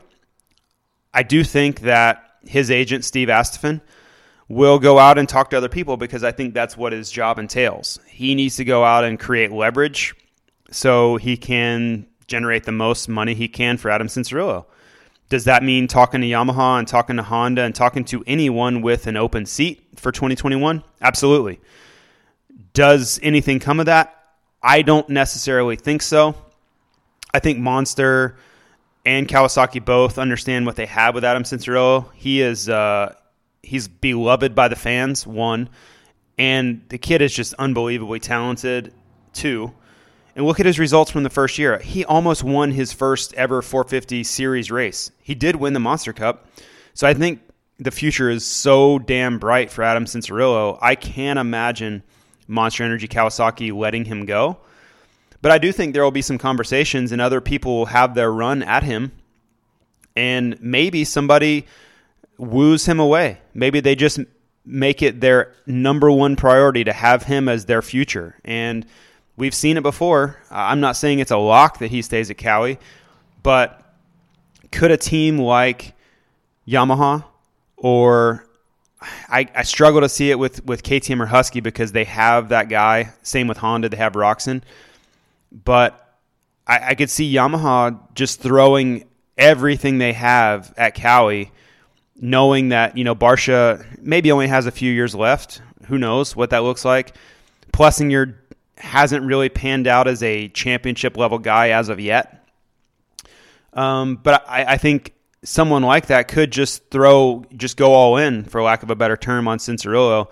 I do think that his agent, Steve Astephen, will go out and talk to other people because I think that's what his job entails. He needs to go out and create leverage so he can generate the most money he can for Adam Cianciarulo. Does that mean talking to Yamaha and talking to Honda and talking to anyone with an open seat for 2021? Absolutely. Does anything come of that? I don't necessarily think so. I think Monster and Kawasaki both understand what they have with Adam Cianciarulo. He is uh, he's beloved by the fans. One, and the kid is just unbelievably talented. Two, and look at his results from the first year. He almost won his first ever 450 series race. He did win the Monster Cup. So I think the future is so damn bright for Adam Cianciarulo. I can't imagine Monster Energy Kawasaki letting him go. But I do think there will be some conversations and other people will have their run at him. And maybe somebody woos him away. Maybe they just make it their number one priority to have him as their future. And We've seen it before. Uh, I'm not saying it's a lock that he stays at Kawi, but could a team like Yamaha or I, I, struggle to see it with, with KTM or Husky because they have that guy. Same with Honda, they have Roczen. But I, I could see Yamaha just throwing everything they have at Kawi, knowing that, you know, Barcia maybe only has a few years left. Who knows what that looks like. Plessinger hasn't really panned out as a championship level guy as of yet. Um, but I, I, think someone like that could just throw, just go all in, for lack of a better term, on Cianciarulo.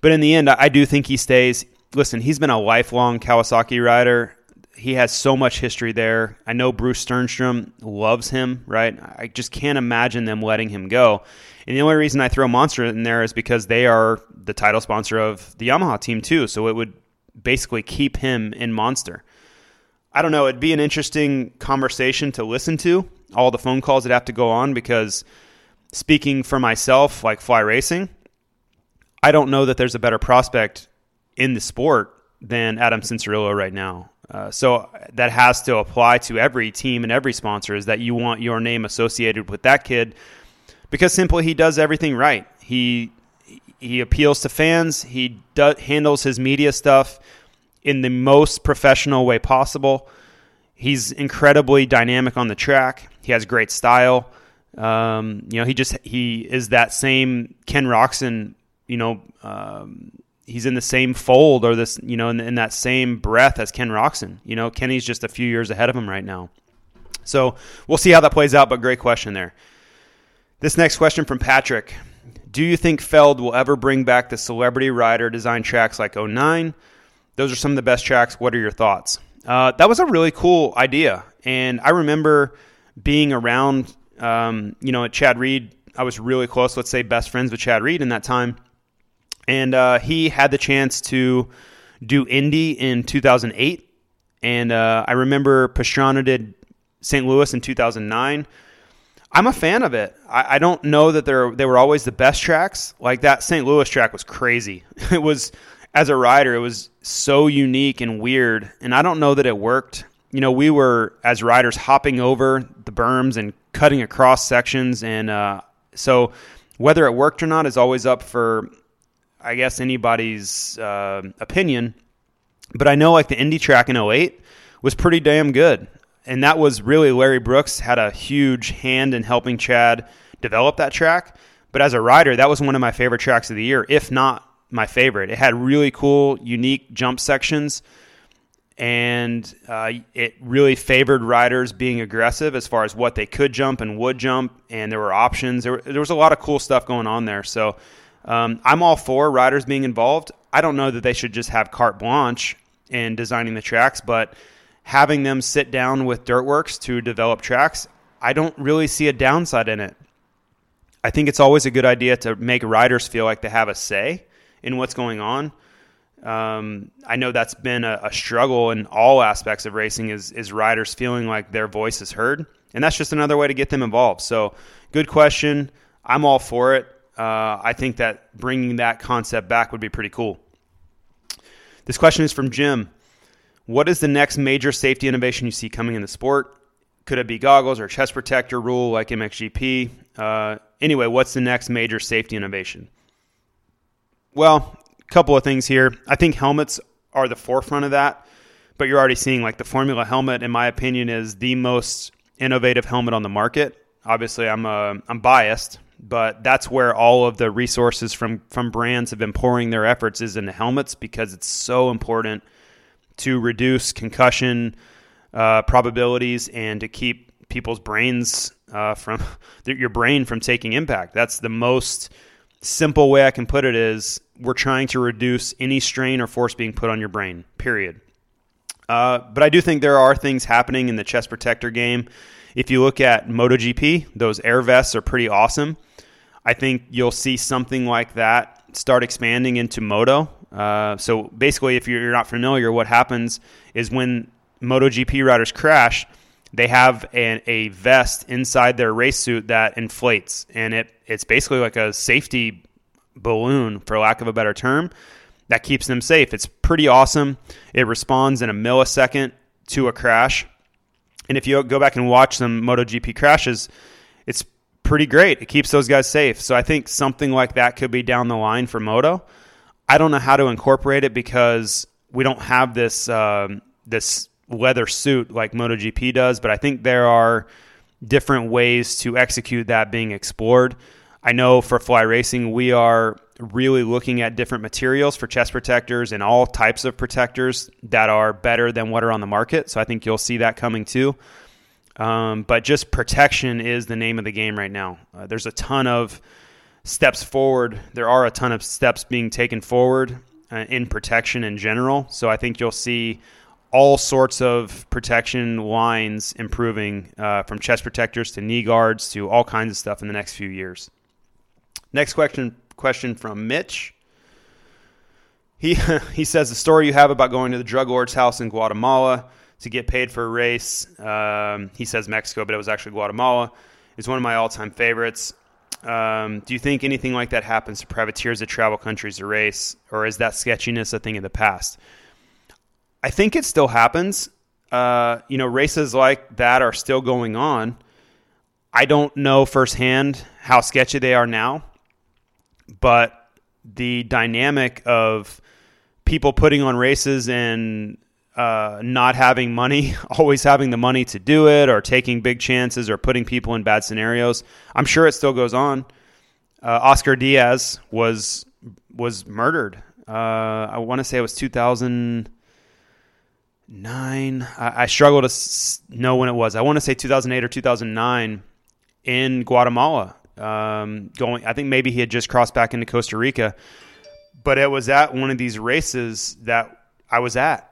But in the end, I do think he stays. Listen, he's been a lifelong Kawasaki rider. He has so much history there. I know Bruce Stjernstrom loves him, right? I just can't imagine them letting him go. And the only reason I throw Monster in there is because they are the title sponsor of the Yamaha team, too. So it would basically keep him in Monster. I don't know. It'd be an interesting conversation to listen to. All the phone calls that have to go on because speaking for myself, like fly racing, I don't know that there's a better prospect in the sport than Adam Cianciarulo right now. Uh, so that has to apply to every team and every sponsor is that you want your name associated with that kid because simply he does everything right. He he appeals to fans. He do, handles his media stuff in the most professional way possible. He's incredibly dynamic on the track. He has great style. Um, you know, he just he is that same Ken Roczen. You know, um, he's in the same fold or this. You know, in, in that same breath as Ken Roczen. You know, Kenny's just a few years ahead of him right now. So we'll see how that plays out. But great question there. This next question from Patrick. Do you think Feld will ever bring back the celebrity rider design tracks like 09? Those are some of the best tracks. What are your thoughts? Uh, that was a really cool idea. And I remember being around, um, you know, at Chad Reed. I was really close, let's say best friends with Chad Reed in that time. And uh, he had the chance to do Indy in 2008. And uh, I remember Pastrana did St. Louis in 2009. I'm a fan of it. I, I don't know that they're they were always the best tracks. Like that St. Louis track was crazy. It was as a rider, it was so unique and weird, and I don't know that it worked. You know, we were as riders hopping over the berms and cutting across sections, and uh, so whether it worked or not is always up for, I guess, anybody's uh, opinion. But I know like the Indy track in 08 was pretty damn good and that was really Larry Brooks had a huge hand in helping Chad develop that track. But as a rider, that was one of my favorite tracks of the year, if not my favorite. It had really cool, unique jump sections, and uh, it really favored riders being aggressive as far as what they could jump and would jump, and there were options. There, were, there was a lot of cool stuff going on there. So um, I'm all for riders being involved. I don't know that they should just have carte blanche in designing the tracks, but having them sit down with Dirt Wurx to develop tracks, I don't really see a downside in it. I think it's always a good idea to make riders feel like they have a say in what's going on. Um, I know that's been a, a, struggle in all aspects of racing is, is riders feeling like their voice is heard. And that's just another way to get them involved. So, good question. I'm all for it. Uh, I think that bringing that concept back would be pretty cool. This question is from Jim. What is the next major safety innovation you see coming in the sport? Could it be goggles or chest protector rule like MXGP? Uh, anyway, what's the next major safety innovation? Well, a couple of things here. I think helmets are the forefront of that, but you're already seeing like the Formula helmet, in my opinion, is the most innovative helmet on the market. Obviously, I'm uh, I'm biased, but that's where all of the resources from from brands have been pouring their efforts is into helmets because it's so important to reduce concussion uh, probabilities and to keep people's brains uh, from your brain from taking impact. That's the most simple way I can put it is we're trying to reduce any strain or force being put on your brain. Period. Uh, but I do think there are things happening in the chest protector game. If you look at MotoGP, those air vests are pretty awesome. I think you'll see something like that start expanding into Moto. Uh, so basically, if you're not familiar, what happens is when MotoGP riders crash, they have an, a vest inside their race suit that inflates, and it it's basically like a safety balloon, for lack of a better term, that keeps them safe. It's pretty awesome. It responds in a millisecond to a crash, and if you go back and watch some MotoGP crashes, it's pretty great. It keeps those guys safe. So I think something like that could be down the line for Moto. I don't know how to incorporate it because we don't have this um, this leather suit like MotoGP does, but I think there are different ways to execute that being explored. I know for fly racing, we are really looking at different materials for chest protectors and all types of protectors that are better than what are on the market. So I think you'll see that coming too. Um, but just protection is the name of the game right now. Uh, there's a ton of steps forward. There are a ton of steps being taken forward uh, in protection in general. So I think you'll see all sorts of protection lines improving uh, from chest protectors to knee guards to all kinds of stuff in the next few years. Next question question from Mitch. He he says the story you have about going to the drug lord's house in Guatemala to get paid for a race. Um, he says Mexico, but it was actually Guatemala. Is one of my all time favorites. Um, do you think anything like that happens to privateers that travel countries to race, or is that sketchiness a thing of the past? I think it still happens. Uh, you know, races like that are still going on. I don't know firsthand how sketchy they are now, but the dynamic of people putting on races and uh, not having money, always having the money to do it, or taking big chances, or putting people in bad scenarios. I'm sure it still goes on. Uh, Oscar Diaz was was murdered. Uh, I want to say it was 2009. I, I struggle to s- know when it was. I want to say 2008 or 2009 in Guatemala. Um, going, I think maybe he had just crossed back into Costa Rica, but it was at one of these races that I was at.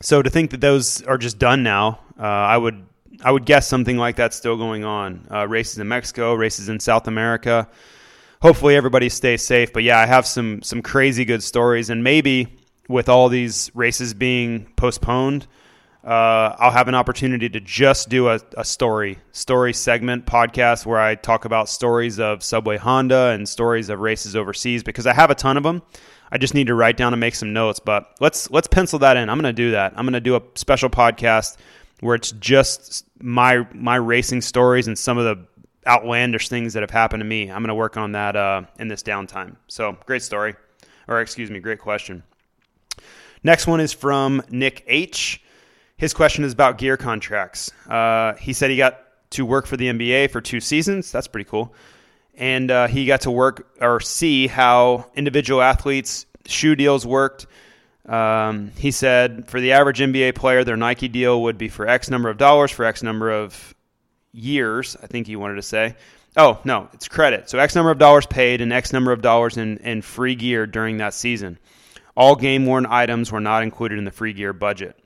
So to think that those are just done now, uh, I would I would guess something like that's still going on. Uh, races in Mexico, races in South America. Hopefully everybody stays safe. But yeah, I have some some crazy good stories, and maybe with all these races being postponed, uh, I'll have an opportunity to just do a, a story story segment podcast where I talk about stories of Subway Honda and stories of races overseas because I have a ton of them. I just need to write down and make some notes. But let's let's pencil that in. I'm going to do that. I'm going to do a special podcast where it's just my my racing stories and some of the outlandish things that have happened to me. I'm going to work on that uh, in this downtime. So great story, or excuse me, great question. Next one is from Nick H. His question is about gear contracts. Uh, he said he got to work for the NBA for two seasons. That's pretty cool. And uh, he got to work or see how individual athletes' shoe deals worked. Um, he said for the average NBA player, their Nike deal would be for X number of dollars for X number of years. I think he wanted to say. Oh, no, it's credit. So X number of dollars paid and X number of dollars in, in free gear during that season. All game worn items were not included in the free gear budget.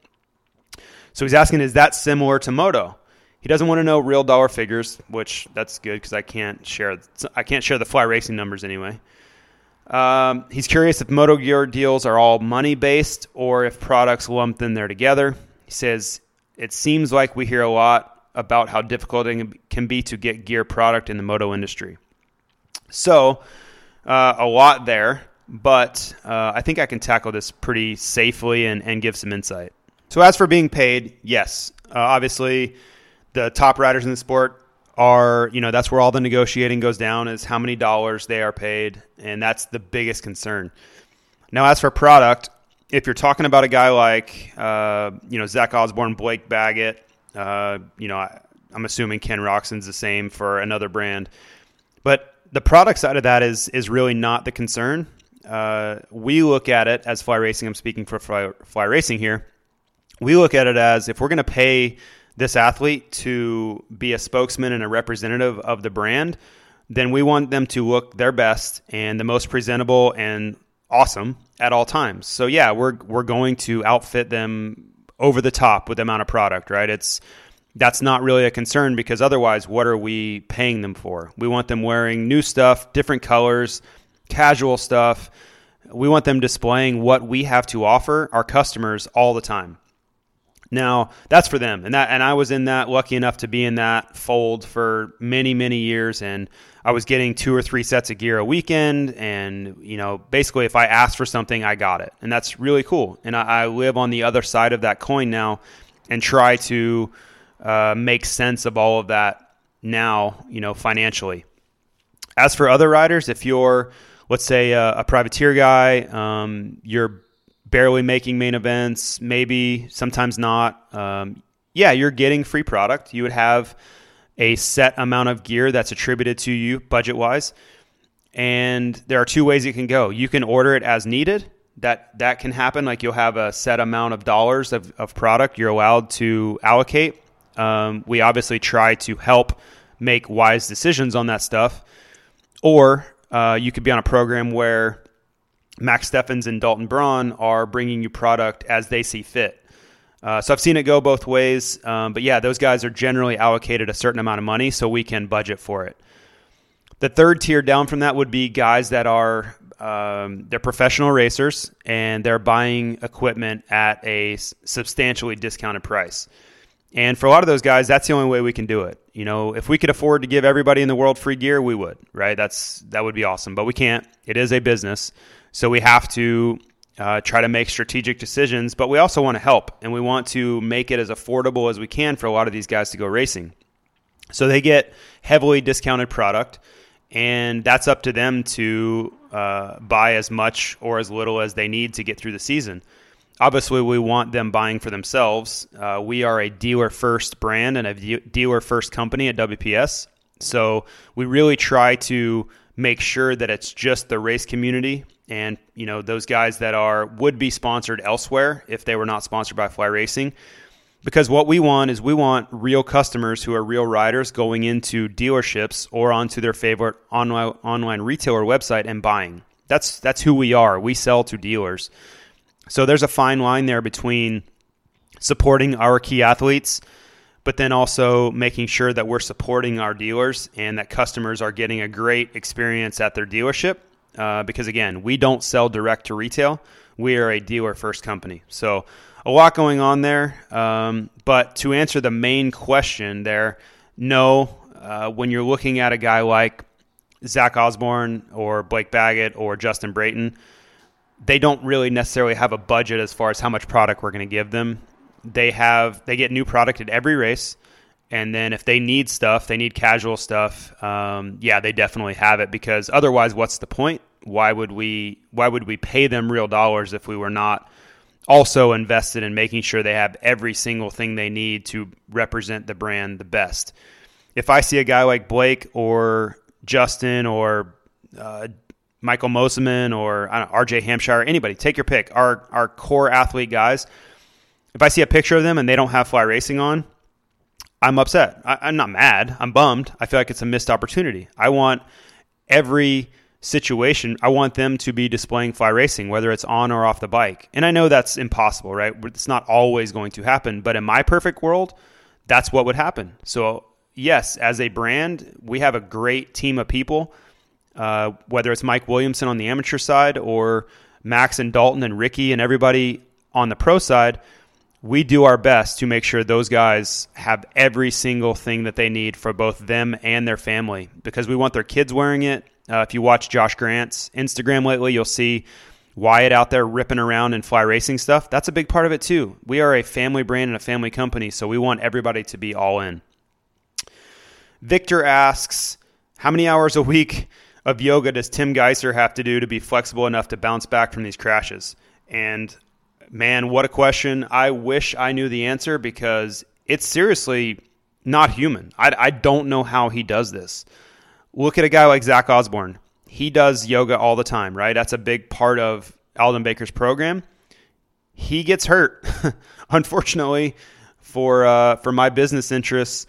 So he's asking, is that similar to Moto? He doesn't want to know real dollar figures, which that's good because I can't share. I can't share the fly racing numbers anyway. Um, he's curious if Moto Gear deals are all money based or if products lumped in there together. He says it seems like we hear a lot about how difficult it can be to get gear product in the moto industry. So uh, a lot there, but uh, I think I can tackle this pretty safely and, and give some insight. So as for being paid, yes, uh, obviously the top riders in the sport are, you know, that's where all the negotiating goes down is how many dollars they are paid, and that's the biggest concern. Now, as for product, if you're talking about a guy like, uh, you know, Zach Osborne, Blake Baggett, uh, you know, I, I'm assuming Ken Roczen's the same for another brand, but the product side of that is is really not the concern. Uh, we look at it as fly racing. I'm speaking for fly, fly racing here we look at it as if we're going to pay this athlete to be a spokesman and a representative of the brand, then we want them to look their best and the most presentable and awesome at all times. So yeah, we're we're going to outfit them over the top with the amount of product, right? It's that's not really a concern because otherwise what are we paying them for? We want them wearing new stuff, different colors, casual stuff. We want them displaying what we have to offer our customers all the time. Now that's for them, and that and I was in that lucky enough to be in that fold for many many years, and I was getting two or three sets of gear a weekend, and you know basically if I asked for something, I got it, and that's really cool. And I, I live on the other side of that coin now, and try to uh, make sense of all of that now, you know, financially. As for other riders, if you're let's say a, a privateer guy, um, you're barely making main events, maybe sometimes not. Um, yeah, you're getting free product. You would have a set amount of gear that's attributed to you budget wise. And there are two ways it can go. You can order it as needed. That that can happen. Like you'll have a set amount of dollars of, of product you're allowed to allocate. Um, we obviously try to help make wise decisions on that stuff. Or uh, you could be on a program where Max Steffens and Dalton Braun are bringing you product as they see fit. Uh, so I've seen it go both ways, um, but yeah, those guys are generally allocated a certain amount of money, so we can budget for it. The third tier down from that would be guys that are um, they're professional racers and they're buying equipment at a substantially discounted price. And for a lot of those guys, that's the only way we can do it. You know, if we could afford to give everybody in the world free gear, we would, right? That's that would be awesome, but we can't. It is a business. So we have to uh, try to make strategic decisions, but we also want to help and we want to make it as affordable as we can for a lot of these guys to go racing. So they get heavily discounted product, and that's up to them to uh, buy as much or as little as they need to get through the season. Obviously, we want them buying for themselves. Uh, we are a dealer first brand and a dealer first company at WPS. So we really try to make sure that it's just the race community and you know those guys that are would be sponsored elsewhere if they were not sponsored by Fly Racing Because what we want is we want real customers who are real riders going into dealerships or onto their favorite online online retailer website and buying. That's that's who we are. We sell to dealers. So there's a fine line there between supporting our key athletes, but then also making sure that we're supporting our dealers and that customers are getting a great experience at their dealership. Uh, because again, we don't sell direct to retail. We are a dealer first company. So a lot going on there. Um, but to answer the main question there, no. Uh, when you're looking at a guy like Zach Osborne or Blake Baggett or Justin Brayton, they don't really necessarily have a budget as far as how much product we're going to give them. They have they get new product at every race, and then if they need stuff, they need casual stuff. Um, yeah, they definitely have it because otherwise, what's the point? Why would we why would we pay them real dollars if we were not also invested in making sure they have every single thing they need to represent the brand the best. If I see a guy like Blake or Justin or uh, Michael Mosiman or know, RJ Hampshire, anybody, take your pick. Our our core athlete guys. If I see a picture of them and they don't have fly racing on, I'm upset. I, am not mad. I'm bummed. I feel like it's a missed opportunity. I want every situation, I want them to be displaying fly racing, whether it's on or off the bike. And I know that's impossible, right? It's not always going to happen. But in my perfect world, that's what would happen. So, yes, as a brand, we have a great team of people, uh, whether it's Mike Williamson on the amateur side or Max and Dalton and Ricky and everybody on the pro side. We do our best to make sure those guys have every single thing that they need for both them and their family because we want their kids wearing it uh, if you watch Josh Grant's Instagram lately, you'll see Wyatt out there ripping around and fly racing stuff. That's a big part of it too. We are a family brand and a family company, so we want everybody to be all in. Victor asks, how many hours a week of yoga does Tim Gajser have to do to be flexible enough to bounce back from these crashes? And man, what a question. I wish I knew the answer because it's seriously not human. I, I don't know how he does this. Look at a guy like Zach Osborne. He does yoga all the time, right? That's a big part of Aldon Baker's program. He gets hurt, unfortunately, for uh, for my business interests.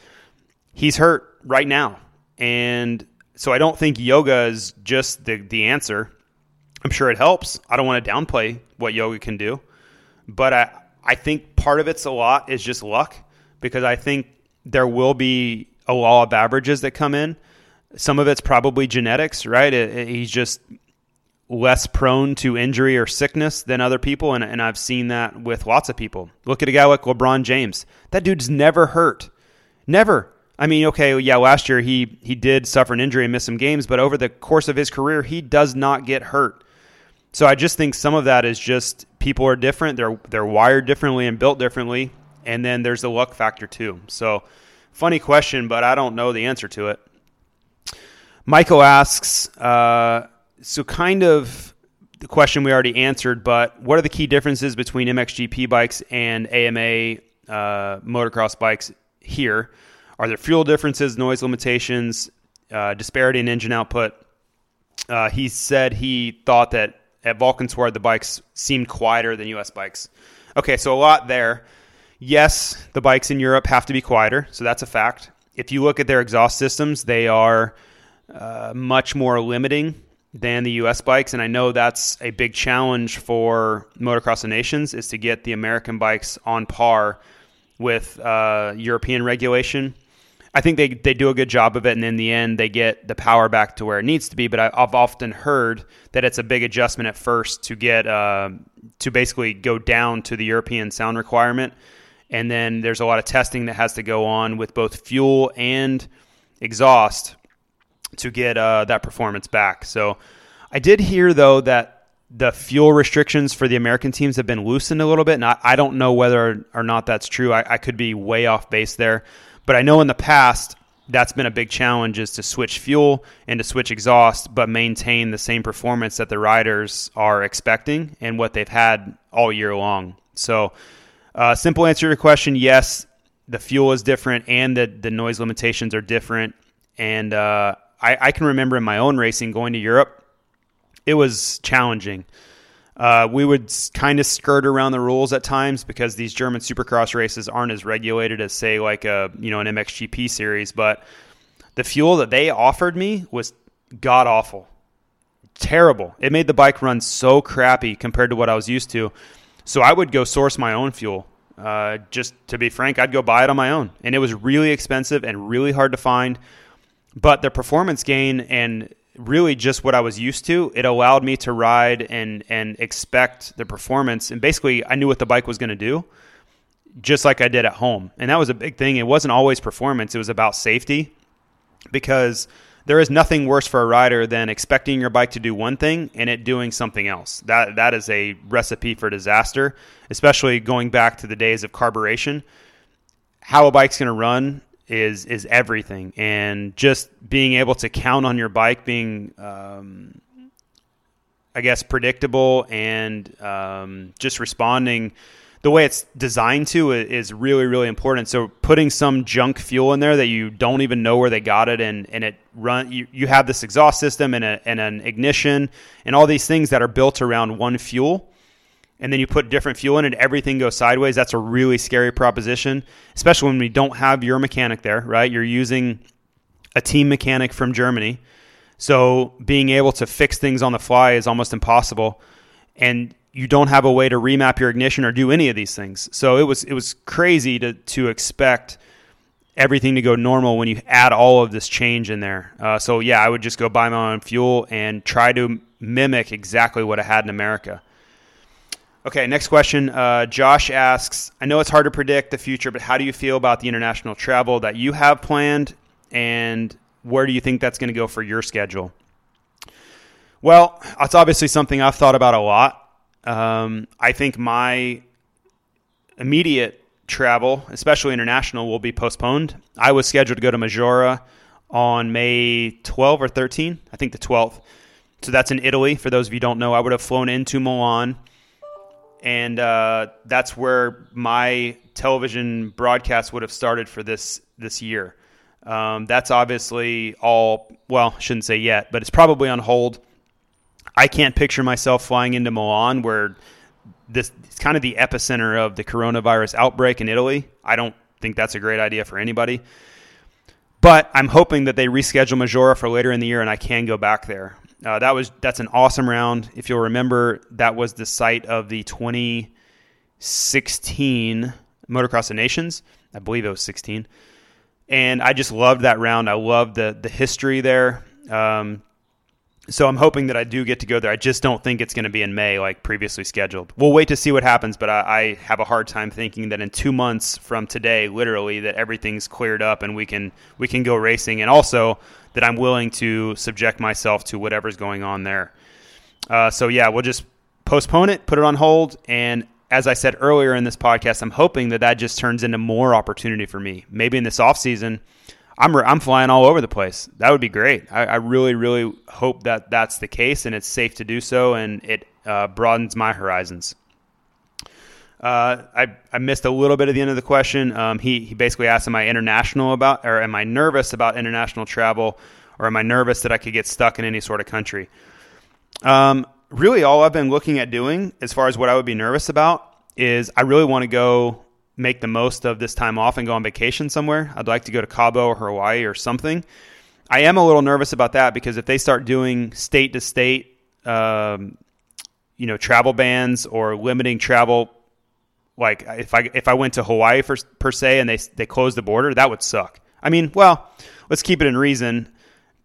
He's hurt right now, and so I don't think yoga is just the the answer. I'm sure it helps. I don't want to downplay what yoga can do, but I I think part of it's a lot is just luck because I think there will be a law of averages that come in. Some of it's probably genetics, right? It, it, he's just less prone to injury or sickness than other people, and, and I've seen that with lots of people. Look at a guy like LeBron James. That dude's never hurt. Never. I mean, okay, yeah, last year he he did suffer an injury and miss some games, but over the course of his career, he does not get hurt. So I just think some of that is just people are different. They're they're wired differently and built differently, and then there's the luck factor too. So funny question, but I don't know the answer to it. Michael asks, uh, so kind of the question we already answered, but what are the key differences between MXGP bikes and AMA uh, motocross bikes here? Are there fuel differences, noise limitations, uh, disparity in engine output? Uh, he said he thought that at Valkenswaard the bikes seemed quieter than US bikes. Okay, so a lot there. Yes, the bikes in Europe have to be quieter, so that's a fact. If you look at their exhaust systems, they are uh, much more limiting than the U.S. bikes, and I know that's a big challenge for Motocross Nations is to get the American bikes on par with uh, European regulation. I think they they do a good job of it, and in the end, they get the power back to where it needs to be. But I, have often heard that it's a big adjustment at first to get uh, to basically go down to the European sound requirement, and then there's a lot of testing that has to go on with both fuel and exhaust to get uh, that performance back. So I did hear though that the fuel restrictions for the American teams have been loosened a little bit, and I, I don't know whether or not that's true. I, I could be way off base there, but I know in the past that's been a big challenge is to switch fuel and to switch exhaust, but maintain the same performance that the riders are expecting and what they've had all year long. So, uh, simple answer to your question: yes, the fuel is different and the the noise limitations are different, and uh, I, I can remember in my own racing going to Europe, it was challenging. Uh, we would kind of skirt around the rules at times because these German Supercross races aren't as regulated as, say, like a you know an MXGP series. But the fuel that they offered me was god awful, terrible. It made the bike run so crappy compared to what I was used to. So I would go source my own fuel. Uh, just to be frank, I'd go buy it on my own, and it was really expensive and really hard to find. But the performance gain and really just what I was used to, it allowed me to ride and and expect the performance. And basically, I knew what the bike was going to do, just like I did at home. And that was a big thing. It wasn't always performance; it was about safety, because there is nothing worse for a rider than expecting your bike to do one thing and it doing something else. That that is a recipe for disaster, especially going back to the days of carburation. How a bike's going to run is is everything, and just being able to count on your bike being, um, I guess, predictable and um, just responding the way it's designed to is really really important. So putting some junk fuel in there that you don't even know where they got it and, and it run you, you have this exhaust system and, a, and an ignition and all these things that are built around one fuel and then you put different fuel in it everything goes sideways that's a really scary proposition especially when we don't have your mechanic there right you're using a team mechanic from germany so being able to fix things on the fly is almost impossible and you don't have a way to remap your ignition or do any of these things. So it was it was crazy to to expect everything to go normal when you add all of this change in there. Uh, so yeah, I would just go buy my own fuel and try to mimic exactly what I had in America. Okay, next question. Uh, Josh asks, I know it's hard to predict the future, but how do you feel about the international travel that you have planned, and where do you think that's going to go for your schedule? Well, it's obviously something I've thought about a lot. Um, I think my immediate travel, especially international, will be postponed. I was scheduled to go to Maggiora on May 12 or 13, I think the 12th. So that's in Italy. For those of you don't know, I would have flown into Milan, and uh, that's where my television broadcast would have started for this this year. Um, that's obviously all. Well, shouldn't say yet, but it's probably on hold I can't picture myself flying into Milan where this is kind of the epicenter of the coronavirus outbreak in Italy. I don't think that's a great idea for anybody. But I'm hoping that they reschedule Maggiora for later in the year and I can go back there. Uh, that was that's an awesome round. If you'll remember, that was the site of the 2016 Motocross of Nations. I believe it was 16, and I just loved that round. I loved the the history there. Um, so I'm hoping that I do get to go there. I just don't think it's going to be in May like previously scheduled. We'll wait to see what happens, but I, I, have a hard time thinking that in two months from today, literally, that everything's cleared up and we can we can go racing, and also that I'm willing to subject myself to whatever's going on there. Uh, so yeah, we'll just postpone it, put it on hold, and as I said earlier in this podcast, I'm hoping that that just turns into more opportunity for me. Maybe in this off season I'm I'm flying all over the place. That would be great. I, I really really hope that that's the case and it's safe to do so and it uh, broadens my horizons. Uh, I, I missed a little bit of the end of the question. Um, he, he basically asked, Am I international about, or am I nervous about international travel, or am I nervous that I could get stuck in any sort of country? Um, really, all I've been looking at doing, as far as what I would be nervous about, is I really want to go make the most of this time off and go on vacation somewhere. I'd like to go to Cabo or Hawaii or something. I am a little nervous about that because if they start doing state to state, um, you know, travel bans or limiting travel, like if I if I went to Hawaii for, per se and they they closed the border, that would suck. I mean, well, let's keep it in reason.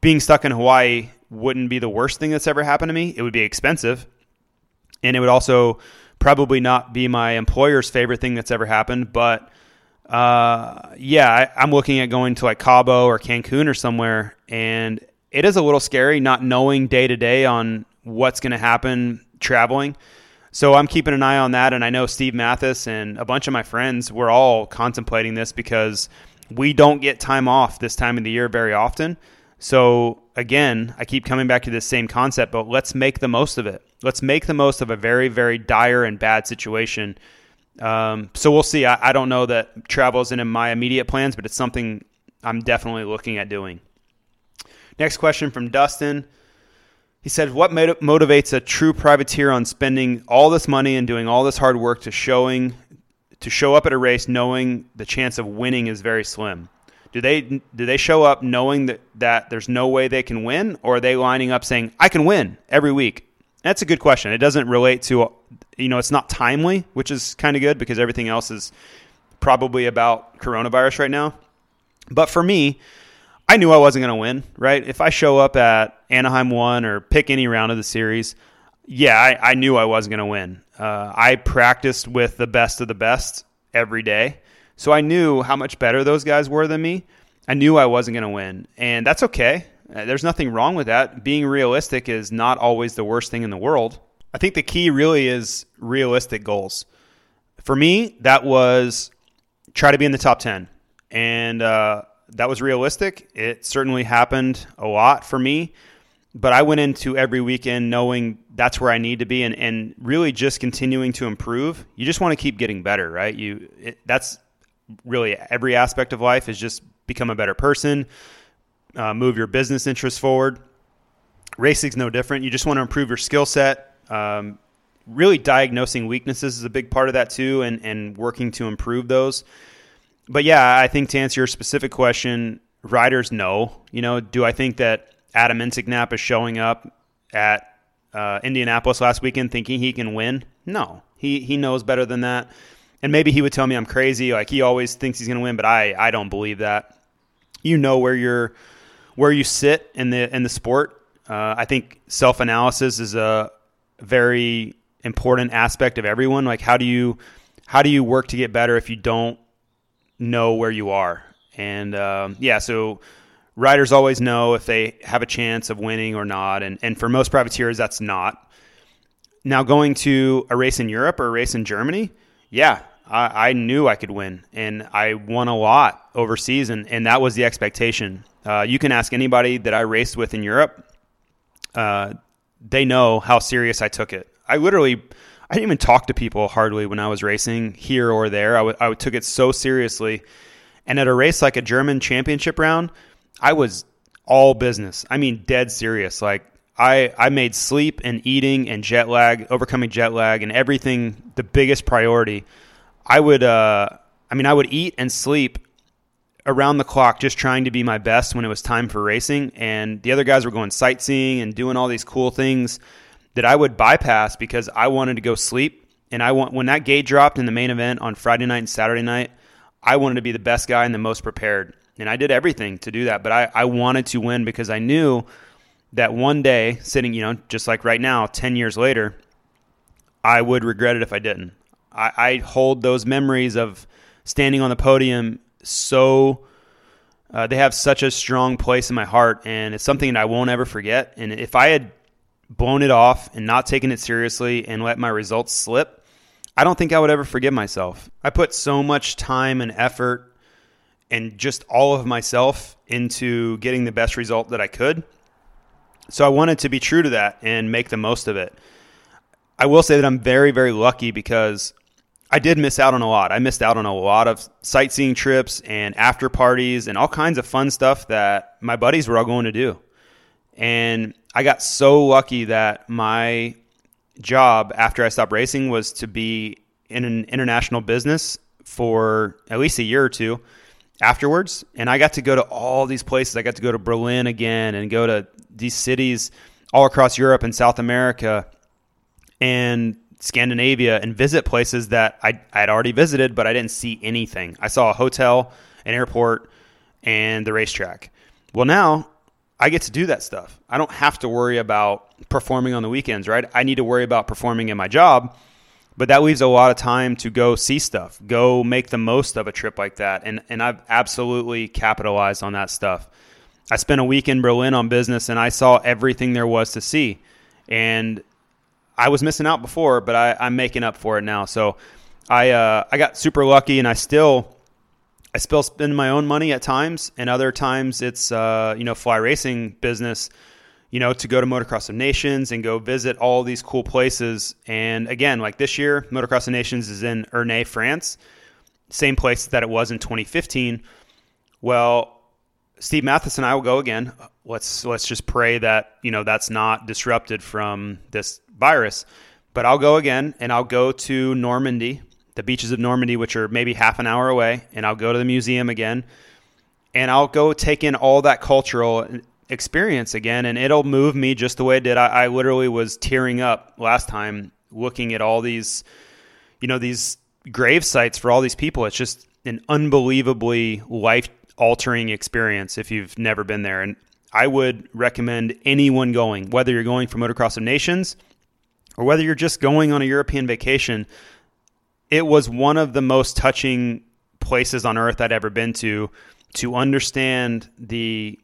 Being stuck in Hawaii wouldn't be the worst thing that's ever happened to me. It would be expensive, and it would also probably not be my employer's favorite thing that's ever happened, but uh, yeah, I, am looking at going to like Cabo or Cancun or somewhere, and it is a little scary not knowing day to day on what's going to happen traveling. So I'm keeping an eye on that, and I know Steve Matthes and a bunch of my friends were all contemplating this because we don't get time off this time of the year very often. So again, I keep coming back to this same concept, but let's make the most of it. Let's make the most of a very, very dire and bad situation. Um, so we'll see. I, I, don't know that travel isn't in my immediate plans, but it's something I'm definitely looking at doing. Next question from Dustin. He said, "What mot- motivates a true privateer on spending all this money and doing all this hard work to showing to show up at a race knowing the chance of winning is very slim? Do they do they show up knowing that that there's no way they can win, or are they lining up saying I can win every week? That's a good question. It doesn't relate to you know it's not timely, which is kind of good because everything else is probably about coronavirus right now. But for me, I knew I wasn't going to win, right? If I show up at Anaheim 1 or pick any round of the series, yeah, I, I knew I wasn't going to win. Uh, I practiced with the best of the best every day. So I knew how much better those guys were than me. I knew I wasn't going to win. And that's okay. Uh, there's nothing wrong with that. Being realistic is not always the worst thing in the world. I think the key really is realistic goals. For me, that was try to be in the top 10. And uh, that was realistic. It certainly happened a lot for me. But I went into every weekend knowing that's where I need to be and, and really just continuing to improve. You just want to keep getting better, right? You it, That's really every aspect of life is just become a better person, uh, move your business interests forward. Racing's no different. You just want to improve your skill set. Um, really diagnosing weaknesses is a big part of that too and, and working to improve those but yeah i think to answer your specific question riders know you know do i think that adam Enticknap is showing up at uh, indianapolis last weekend thinking he can win no he, he knows better than that and maybe he would tell me i'm crazy like he always thinks he's going to win but I, I don't believe that you know where you're where you sit in the in the sport uh, i think self-analysis is a very important aspect of everyone. Like how do you how do you work to get better if you don't know where you are? And um, yeah, so riders always know if they have a chance of winning or not. And and for most privateers, that's not. Now going to a race in Europe or a race in Germany, yeah, I, I knew I could win, and I won a lot overseas, and, and that was the expectation. Uh, you can ask anybody that I raced with in Europe. Uh, they know how serious I took it. I literally I didn't even talk to people hardly when I was racing here or there. I, w- I took it so seriously. And at a race like a German championship round, I was all business. I mean, dead serious. Like I, I made sleep and eating and jet lag, overcoming jet lag, and everything the biggest priority. I would, uh, I mean, I would eat and sleep around the clock, just trying to be my best when it was time for racing. And the other guys were going sightseeing and doing all these cool things that I would bypass because I wanted to go sleep. And I want when that gate dropped in the main event on Friday night and Saturday night, I wanted to be the best guy and the most prepared. And I did everything to do that. But I, I wanted to win because I knew that one day, sitting, you know, just like right now, 10 years later, I would regret it if I didn't. I, I hold those memories of standing on the podium so uh, they have such a strong place in my heart and it's something that I won't ever forget. And if I had blown it off and not taken it seriously and let my results slip, I don't think I would ever forgive myself. I put so much time and effort and just all of myself into getting the best result that I could. So I wanted to be true to that and make the most of it. I will say that I'm very, very lucky because I did miss out on a lot. I missed out on a lot of sightseeing trips and after parties and all kinds of fun stuff that my buddies were all going to do. And I got so lucky that my job after I stopped racing was to be in an international business for at least a year or two afterwards. And I got to go to all these places. I got to go to Berlin again and go to these cities all across Europe and South America and Scandinavia and visit places that I, I had already visited, but I didn't see anything. I saw a hotel, an airport, and the racetrack. Well, now I get to do that stuff. I don't have to worry about performing on the weekends, right? I need to worry about performing in my job, but that leaves a lot of time to go see stuff, go make the most of a trip like that. And, and I've absolutely capitalized on that stuff. I spent a week in Berlin on business and I saw everything there was to see. And I was missing out before, but I, I'm making up for it now. So I, uh, I got super lucky and I still I still spend my own money at times, and other times it's uh, you know fly racing business. You know, to go to Motocross of Nations and go visit all these cool places. And again, like this year, Motocross of Nations is in Ernée, France, same place that it was in 2015. Well, Steve Matheson, I will go again. Let's let's just pray that you know that's not disrupted from this virus. But I'll go again, and I'll go to Normandy, the beaches of Normandy, which are maybe half an hour away, and I'll go to the museum again, and I'll go take in all that cultural experience again, and it'll move me just the way it did. I, I literally was tearing up last time looking at all these, you know, these grave sites for all these people. It's just an unbelievably life altering experience if you've never been there. And I would recommend anyone going, whether you're going for Motocross of Nations or whether you're just going on a European vacation. It was one of the most touching places on earth I'd ever been to to understand the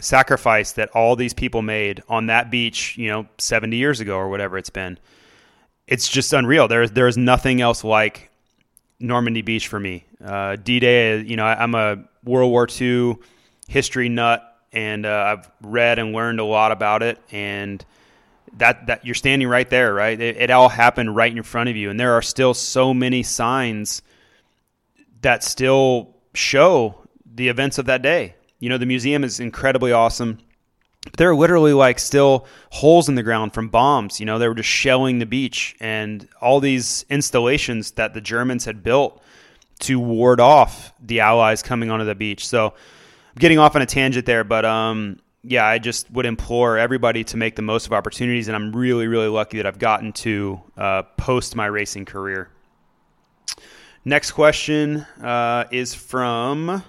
sacrifice that all these people made on that beach, you know, 70 years ago or whatever it's been. It's just unreal. There, there is nothing else like Normandy Beach for me. Uh, D Day, you know, I, am a World War II history nut, and uh, I've read and learned a lot about it. And that that you're standing right there, right? It, it all happened right in front of you, and there are still so many signs that still show the events of that day. You know, the museum is incredibly awesome. But There are literally like still holes in the ground from bombs. You know, they were just shelling the beach and all these installations that the Germans had built to ward off the Allies coming onto the beach. So I'm getting off on a tangent there, but um, yeah, I just would implore everybody to make the most of opportunities, and I'm really, really lucky that I've gotten to uh, post my racing career. Next question uh, is from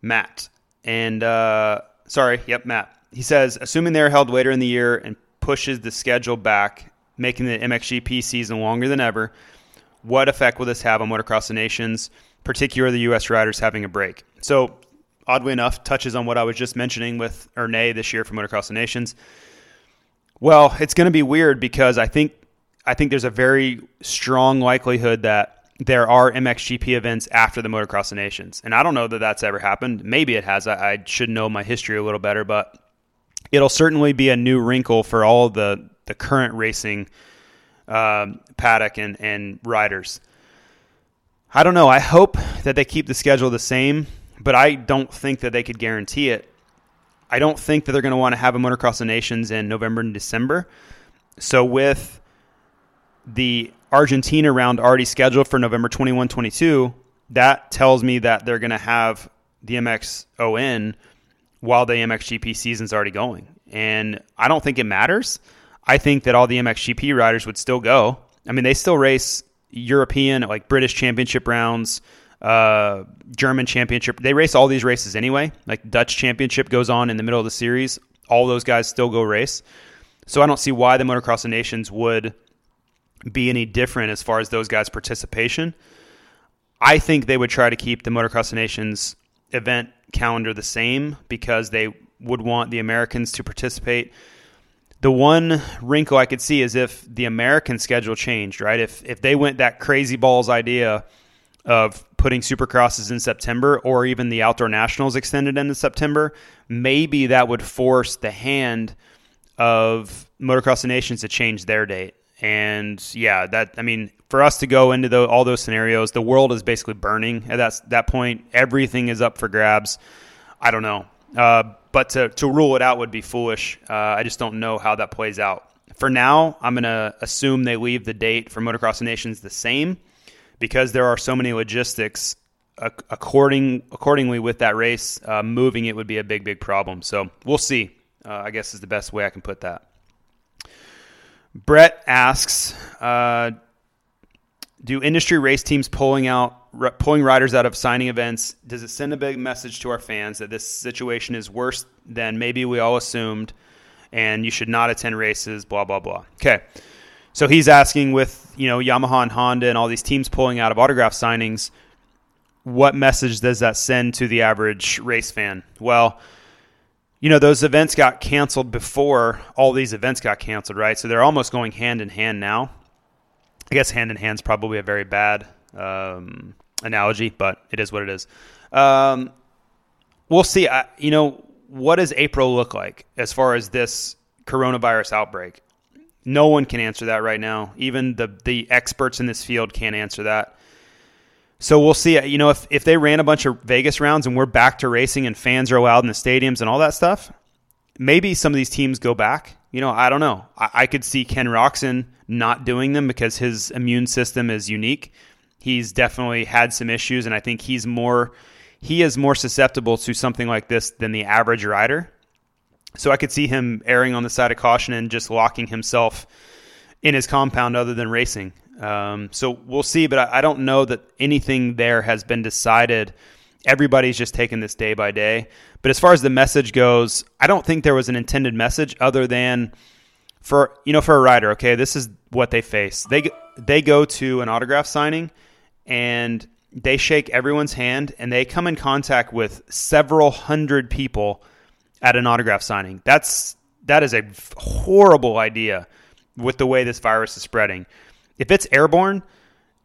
Matt. And uh, sorry, yep, Matt. He says, assuming they're held later in the year and pushes the schedule back, making the MXGP season longer than ever, what effect will this have on Motocross the Nations, particularly the U.S. riders having a break? So, oddly enough, touches on what I was just mentioning with Ernée this year for Motocross the Nations. Well, it's going to be weird because I think I think there's a very strong likelihood that there are MXGP events after the Motocross the Nations. And I don't know that that's ever happened. Maybe it has. I, I should know my history a little better, but it'll certainly be a new wrinkle for all the, the current racing um, paddock and, and riders. I don't know. I hope that they keep the schedule the same, but I don't think that they could guarantee it. I don't think that they're going to want to have a Motocross of Nations in November and December. So with the Argentina round already scheduled for November 21 22, that tells me that they're going to have the MXON while the MXGP season's already going. And I don't think it matters. I think that all the MXGP riders would still go. I mean, they still race European, like British championship rounds, uh, German championship. They race all these races anyway. Like Dutch championship goes on in the middle of the series. All those guys still go race. So I don't see why the Motocross of Nations would be any different as far as those guys' participation. I think they would try to keep the Motocross of Nations event calendar the same because they would want the Americans to participate. The one wrinkle I could see is if the American schedule changed, right? If if they went that crazy balls idea of putting supercrosses in September or even the outdoor nationals extended into September, maybe that would force the hand of Motocross Nations to change their date. And yeah, that I mean, for us to go into the, all those scenarios, the world is basically burning at that that point. Everything is up for grabs. I don't know, uh, but to to rule it out would be foolish. Uh, I just don't know how that plays out. For now, I'm going to assume they leave the date for Motocross Nations the same because there are so many logistics according accordingly with that race. Uh, moving it would be a big big problem. So we'll see. Uh, I guess is the best way I can put that. Brett asks, uh, do industry race teams pulling out pulling riders out of signing events does it send a big message to our fans that this situation is worse than maybe we all assumed and you should not attend races blah blah blah okay so he's asking with you know yamaha and honda and all these teams pulling out of autograph signings what message does that send to the average race fan well you know, those events got canceled before all these events got canceled, right? So they're almost going hand in hand now. I guess hand in hand is probably a very bad um, analogy, but it is what it is. Um, we'll see. I, you know, what does April look like as far as this coronavirus outbreak? No one can answer that right now. Even the the experts in this field can't answer that. So we'll see. You know, if if they ran a bunch of Vegas rounds and we're back to racing and fans are allowed in the stadiums and all that stuff, maybe some of these teams go back. You know, I don't know. I, I could see Ken Roczen not doing them because his immune system is unique. He's definitely had some issues, and I think he's more he is more susceptible to something like this than the average rider. So I could see him erring on the side of caution and just locking himself in his compound other than racing. Um, so we'll see, but I, I, don't know that anything there has been decided. Everybody's just taking this day by day. But as far as the message goes, I don't think there was an intended message other than for you know for a rider. Okay, this is what they face. They they go to an autograph signing and they shake everyone's hand and they come in contact with several hundred people at an autograph signing. That's that is a horrible idea with the way this virus is spreading. If it's airborne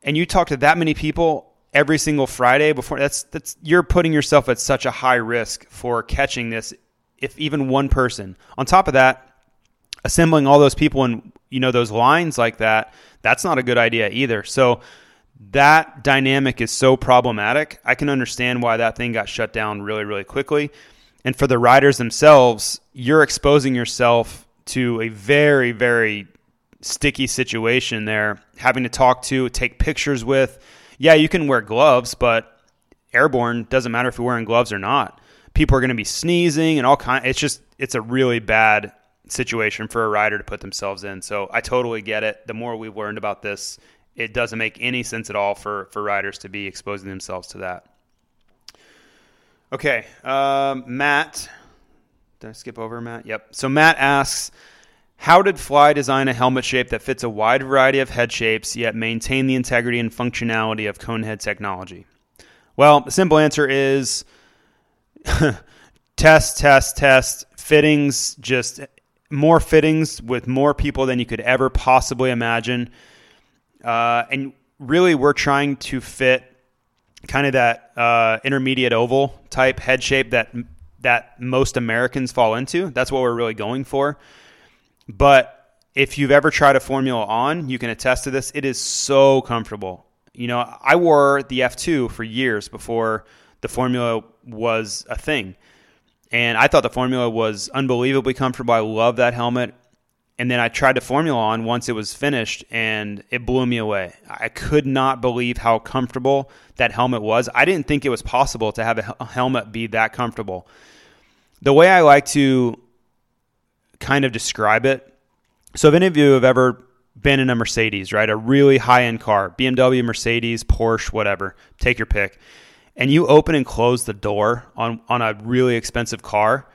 and you talk to that many people every single Friday before that's that's you're putting yourself at such a high risk for catching this if even one person. On top of that, assembling all those people in you know those lines like that, that's not a good idea either. So that dynamic is so problematic. I can understand why that thing got shut down really really quickly. And for the riders themselves, you're exposing yourself to a very, very sticky situation there, having to talk to, take pictures with. Yeah, you can wear gloves, but airborne doesn't matter if you're wearing gloves or not. People are going to be sneezing and all kind. It's just it's a really bad situation for a rider to put themselves in. So I totally get it. The more we've learned about this, it doesn't make any sense at all for for riders to be exposing themselves to that. Okay, um, Matt. Did I skip over Matt? Yep. So Matt asks, how did Fly design a helmet shape that fits a wide variety of head shapes yet maintain the integrity and functionality of conehead technology? Well, the simple answer is test, test, test. Fittings, just more fittings with more people than you could ever possibly imagine. Uh, and really, we're trying to fit kind of that uh, intermediate oval type head shape that that most Americans fall into. That's what we're really going for. But if you've ever tried a Formula on, you can attest to this. It is so comfortable. You know, I wore the F2 for years before the Formula was a thing. And I thought the Formula was unbelievably comfortable. I love that helmet and then I tried to Formula on once it was finished, and it blew me away. I could not believe how comfortable that helmet was. I didn't think it was possible to have a helmet be that comfortable. The way I like to kind of describe it so, if any of you have ever been in a Mercedes, right, a really high end car, BMW, Mercedes, Porsche, whatever, take your pick, and you open and close the door on, on a really expensive car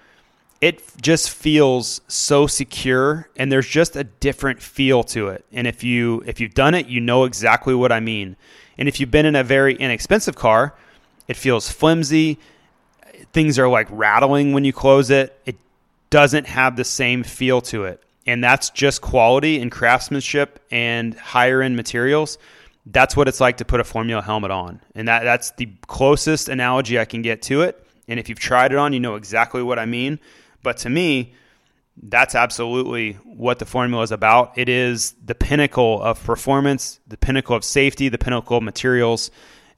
it just feels so secure and there's just a different feel to it. And if you if you've done it you know exactly what i mean. And if you've been in a very inexpensive car it feels flimsy. Things are like rattling when you close it. It doesn't have the same feel to it. And that's just quality and craftsmanship and higher end materials. That's what it's like to put a formula helmet on. And that that's the closest analogy i can get to it. And if you've tried it on you know exactly what i mean but to me, that's absolutely what the formula is about. It is the pinnacle of performance, the pinnacle of safety, the pinnacle of materials.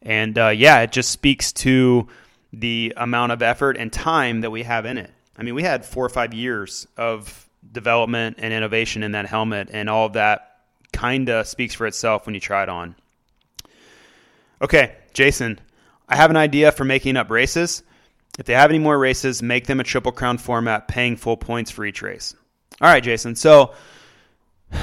And uh, yeah, it just speaks to the amount of effort and time that we have in it. I mean, we had four or five years of development and innovation in that helmet, and all of that kind of speaks for itself when you try it on. Okay, Jason, I have an idea for making up races. If they have any more races, make them a Triple Crown format, paying full points for each race. All right, Jason. So,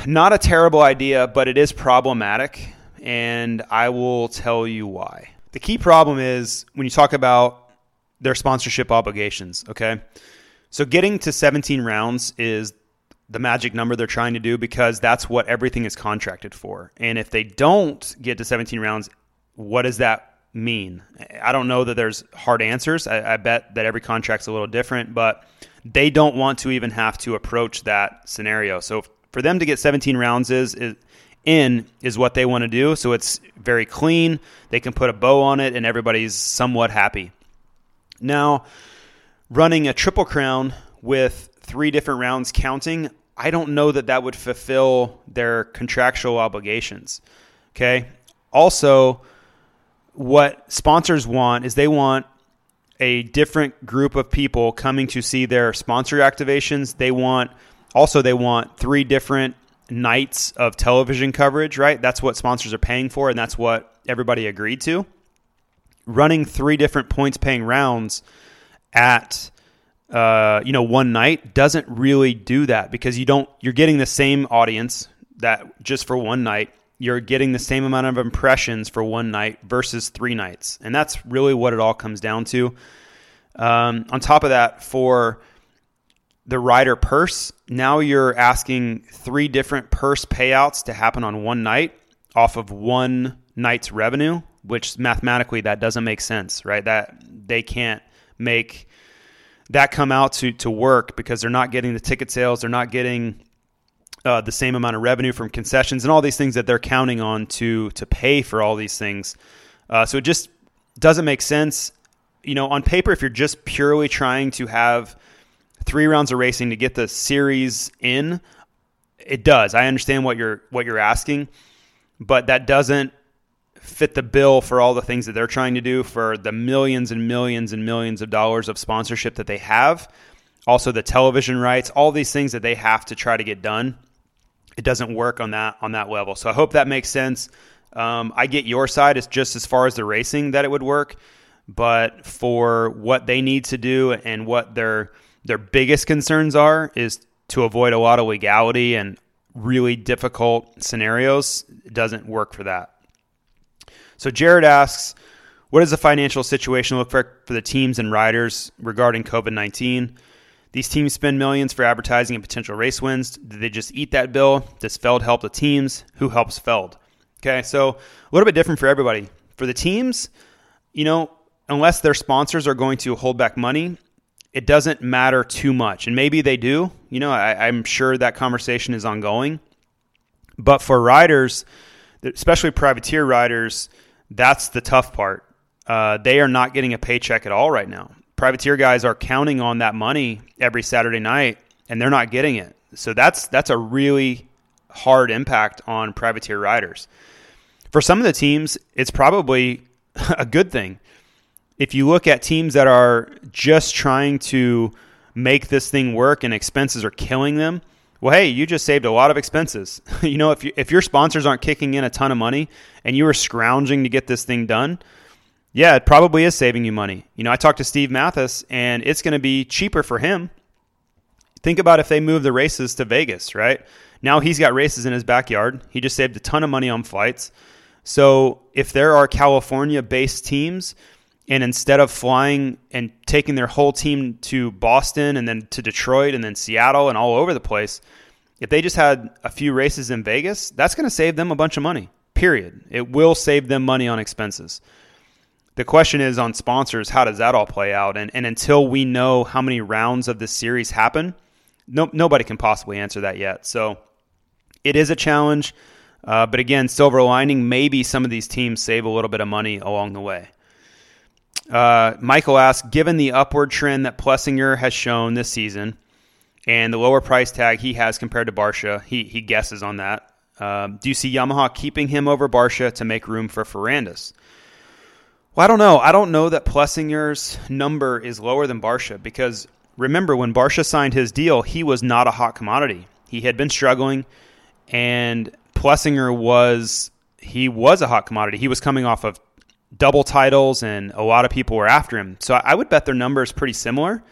not a terrible idea, but it is problematic, and I will tell you why. The key problem is when you talk about their sponsorship obligations, okay? So, getting to 17 rounds is the magic number they're trying to do because that's what everything is contracted for. And if they don't get to 17 rounds, what does that mean? I don't know that there's hard answers. I, I, bet that every contract's a little different, but they don't want to even have to approach that scenario. So for them to get 17 rounds is, is in is what they want to do. So it's very clean. They can put a bow on it, and everybody's somewhat happy. Now, running a triple crown with three different rounds counting, I don't know that that would fulfill their contractual obligations. Okay. Also, what sponsors want is they want a different group of people coming to see their sponsor activations. They want also they want three different nights of television coverage, right? That's what sponsors are paying for and that's what everybody agreed to. Running three different points paying rounds at uh, you know one night doesn't really do that because you don't you're getting the same audience that just for one night you're getting the same amount of impressions for one night versus three nights. And that's really what it all comes down to. Um, on top of that for the rider purse now you're asking three different purse payouts to happen on one night off of one night's revenue which mathematically that doesn't make sense right? That they can't make that come out to to work because they're not getting the ticket sales, they're not getting uh, the same amount of revenue from concessions and all these things that they're counting on to to pay for all these things. Uh, so it just doesn't make sense. You know, on paper, if you're just purely trying to have three rounds of racing to get the series in, it does. I understand what you're what you're asking, but that doesn't fit the bill for all the things that they're trying to do for the millions and millions and millions of dollars of sponsorship that they have also the television rights all these things that they have to try to get done it doesn't work on that on that level. So i hope that makes sense. Um, i get your side it's just as far as the racing that it would work but for what they need to do and what their their biggest concerns are is to avoid a lot of legality and really difficult scenarios it doesn't work for that. So Jared asks, what does the financial situation look for for the teams and riders regarding COVID 19? These teams spend millions for advertising and potential race wins. Did they just eat that bill? Does Feld help the teams? Who helps Feld? Okay, so a little bit different for everybody. For the teams, you know, unless their sponsors are going to hold back money, it doesn't matter too much. And maybe they do. You know, I, I'm sure that conversation is ongoing. But for riders, especially privateer riders, that's the tough part. Uh, they are not getting a paycheck at all right now. Privateer guys are counting on that money every Saturday night, and they're not getting it. So that's that's a really hard impact on privateer riders. For some of the teams, it's probably a good thing. If you look at teams that are just trying to make this thing work and expenses are killing them, well, hey, you just saved a lot of expenses. you know, if you, if your sponsors aren't kicking in a ton of money and you were scrounging to get this thing done, yeah, it probably is saving you money. You know, I talked to Steve Matthes, and it's going to be cheaper for him. Think about if they move the races to Vegas, right? Now he's got races in his backyard. He just saved a ton of money on flights. So if there are California based teams and instead of flying and taking their whole team to Boston and then to Detroit and then Seattle and all over the place, if they just had a few races in Vegas, that's going to save them a bunch of money. Period. It will save them money on expenses. The question is on sponsors, how does that all play out? And, and until we know how many rounds of this series happen, no, nobody can possibly answer that yet. So it is a challenge. Uh, but again, silver lining, maybe some of these teams save a little bit of money along the way. Uh, Michael asks, given the upward trend that Plessinger has shown this season and the lower price tag he has compared to Barcia, he, he guesses on that. Um, do you see Yamaha keeping him over Barcia to make room for Ferrandis? Well, I don't know. I don't know that Plessinger's number is lower than Barcia because remember when Barcia signed his deal, he was not a hot commodity. He had been struggling, and Plessinger was he was a hot commodity. He was coming off of double titles, and a lot of people were after him. So I would bet their number is pretty similar.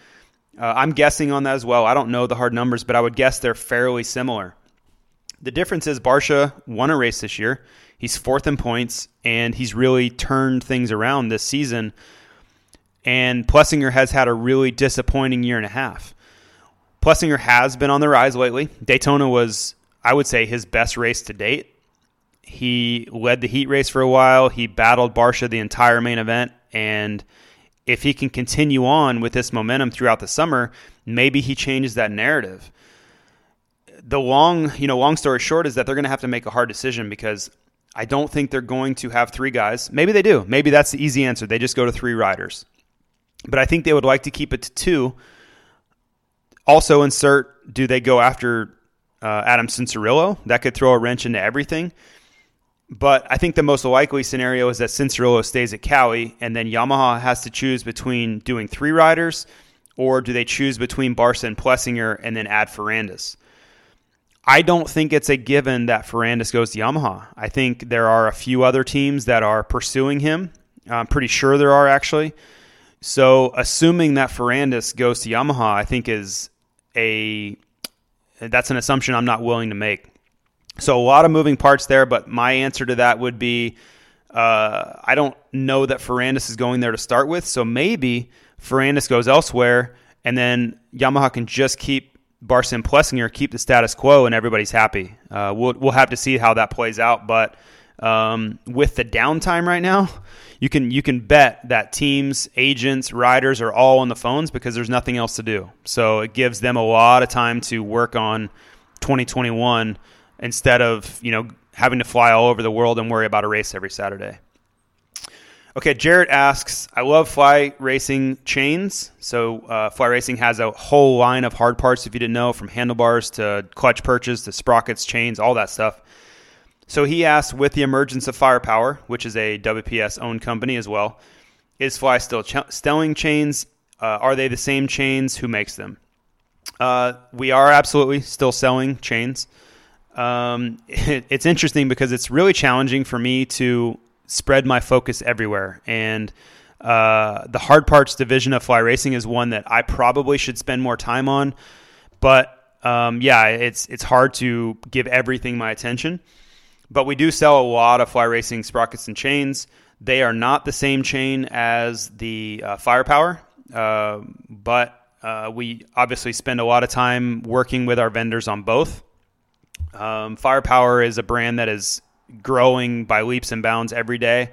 Uh, I'm guessing on that as well. I don't know the hard numbers, but I would guess they're fairly similar. The difference is Barcia won a race this year. He's fourth in points, and he's really turned things around this season. And Plessinger has had a really disappointing year and a half. Plessinger has been on the rise lately. Daytona was, I would say, his best race to date. He led the heat race for a while. He battled Barcia the entire main event. And if he can continue on with this momentum throughout the summer, maybe he changes that narrative. The long, you know, long story short is that they're going to have to make a hard decision because I don't think they're going to have three guys. Maybe they do. Maybe that's the easy answer. They just go to three riders. But I think they would like to keep it to two. Also, insert do they go after uh, Adam Cianciarulo? That could throw a wrench into everything. But I think the most likely scenario is that Cianciarulo stays at Kawi, and then Yamaha has to choose between doing three riders, or do they choose between Barcia and Plessinger and then add Ferrandis? I don't think it's a given that Ferrandis goes to Yamaha. I think there are a few other teams that are pursuing him. I'm pretty sure there are actually. So assuming that Ferrandis goes to Yamaha, I think is a that's an assumption I'm not willing to make. So a lot of moving parts there, but my answer to that would be uh, I don't know that Ferrandis is going there to start with. So maybe Ferrandis goes elsewhere, and then Yamaha can just keep And Plessinger, keep the status quo, and everybody's happy. Uh, we'll we'll have to see how that plays out, but um, with the downtime right now, you can you can bet that teams, agents, riders are all on the phones because there's nothing else to do. So it gives them a lot of time to work on 2021 instead of you know having to fly all over the world and worry about a race every Saturday. Okay, Jarrett asks, I love fly racing chains. So, uh, fly racing has a whole line of hard parts, if you didn't know, from handlebars to clutch perches to sprockets, chains, all that stuff. So, he asks, with the emergence of Firepower, which is a WPS owned company as well, is Fly still ch- selling chains? Uh, are they the same chains? Who makes them? Uh, we are absolutely still selling chains. Um, it, it's interesting because it's really challenging for me to spread my focus everywhere. And uh, the hard parts division of fly racing is one that I probably should spend more time on. But um, yeah, it's it's hard to give everything my attention. But we do sell a lot of fly racing sprockets and chains. They are not the same chain as the uh, Firepower, uh, but uh, we obviously spend a lot of time working with our vendors on both. Um, Firepower is a brand that is growing by leaps and bounds every day.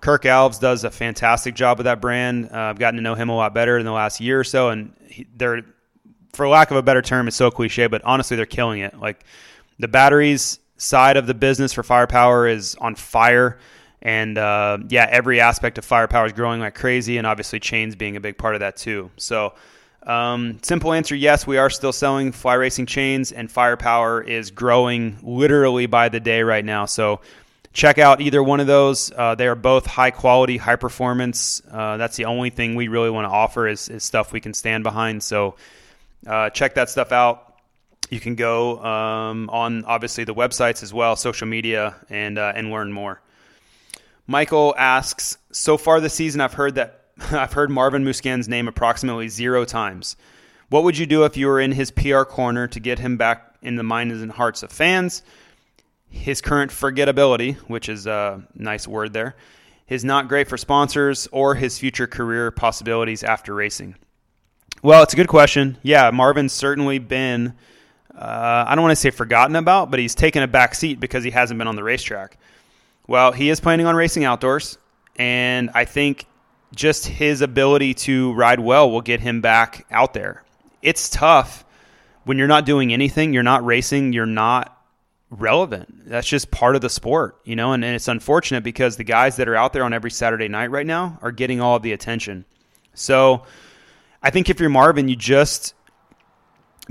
Kirk Alves does a fantastic job with that brand. Uh, I've gotten to know him a lot better in the last year or so, and he, they're, for lack of a better term, it's so cliche, but honestly, they're killing it. Like the batteries side of the business for Firepower is on fire, and uh, yeah, every aspect of Firepower is growing like crazy, and obviously chains being a big part of that too. So. Um, simple answer yes, we are still selling fly racing chains, and firepower is growing literally by the day right now. So check out either one of those. Uh, they are both high quality, high performance. Uh, that's the only thing we really want to offer is, is stuff we can stand behind. So uh, check that stuff out. You can go um, on obviously the websites as well, social media, and uh, and learn more. Michael asks, so far this season, I've heard that I've heard Marvin Musquin's name approximately zero times. What would you do if you were in his PR corner to get him back in the minds and hearts of fans? His current forgettability, which is a nice word there, is not great for sponsors or his future career possibilities after racing. Well, it's a good question. Yeah, Marvin's certainly been, uh, I don't want to say forgotten about, but he's taken a back seat because he hasn't been on the racetrack. Well, he is planning on racing outdoors, and I think just his ability to ride well will get him back out there. It's tough when you're not doing anything, you're not racing, you're not relevant. That's just part of the sport, you know, and, and it's unfortunate because the guys that are out there on every Saturday night right now are getting all of the attention. So I think if you're Marvin, you just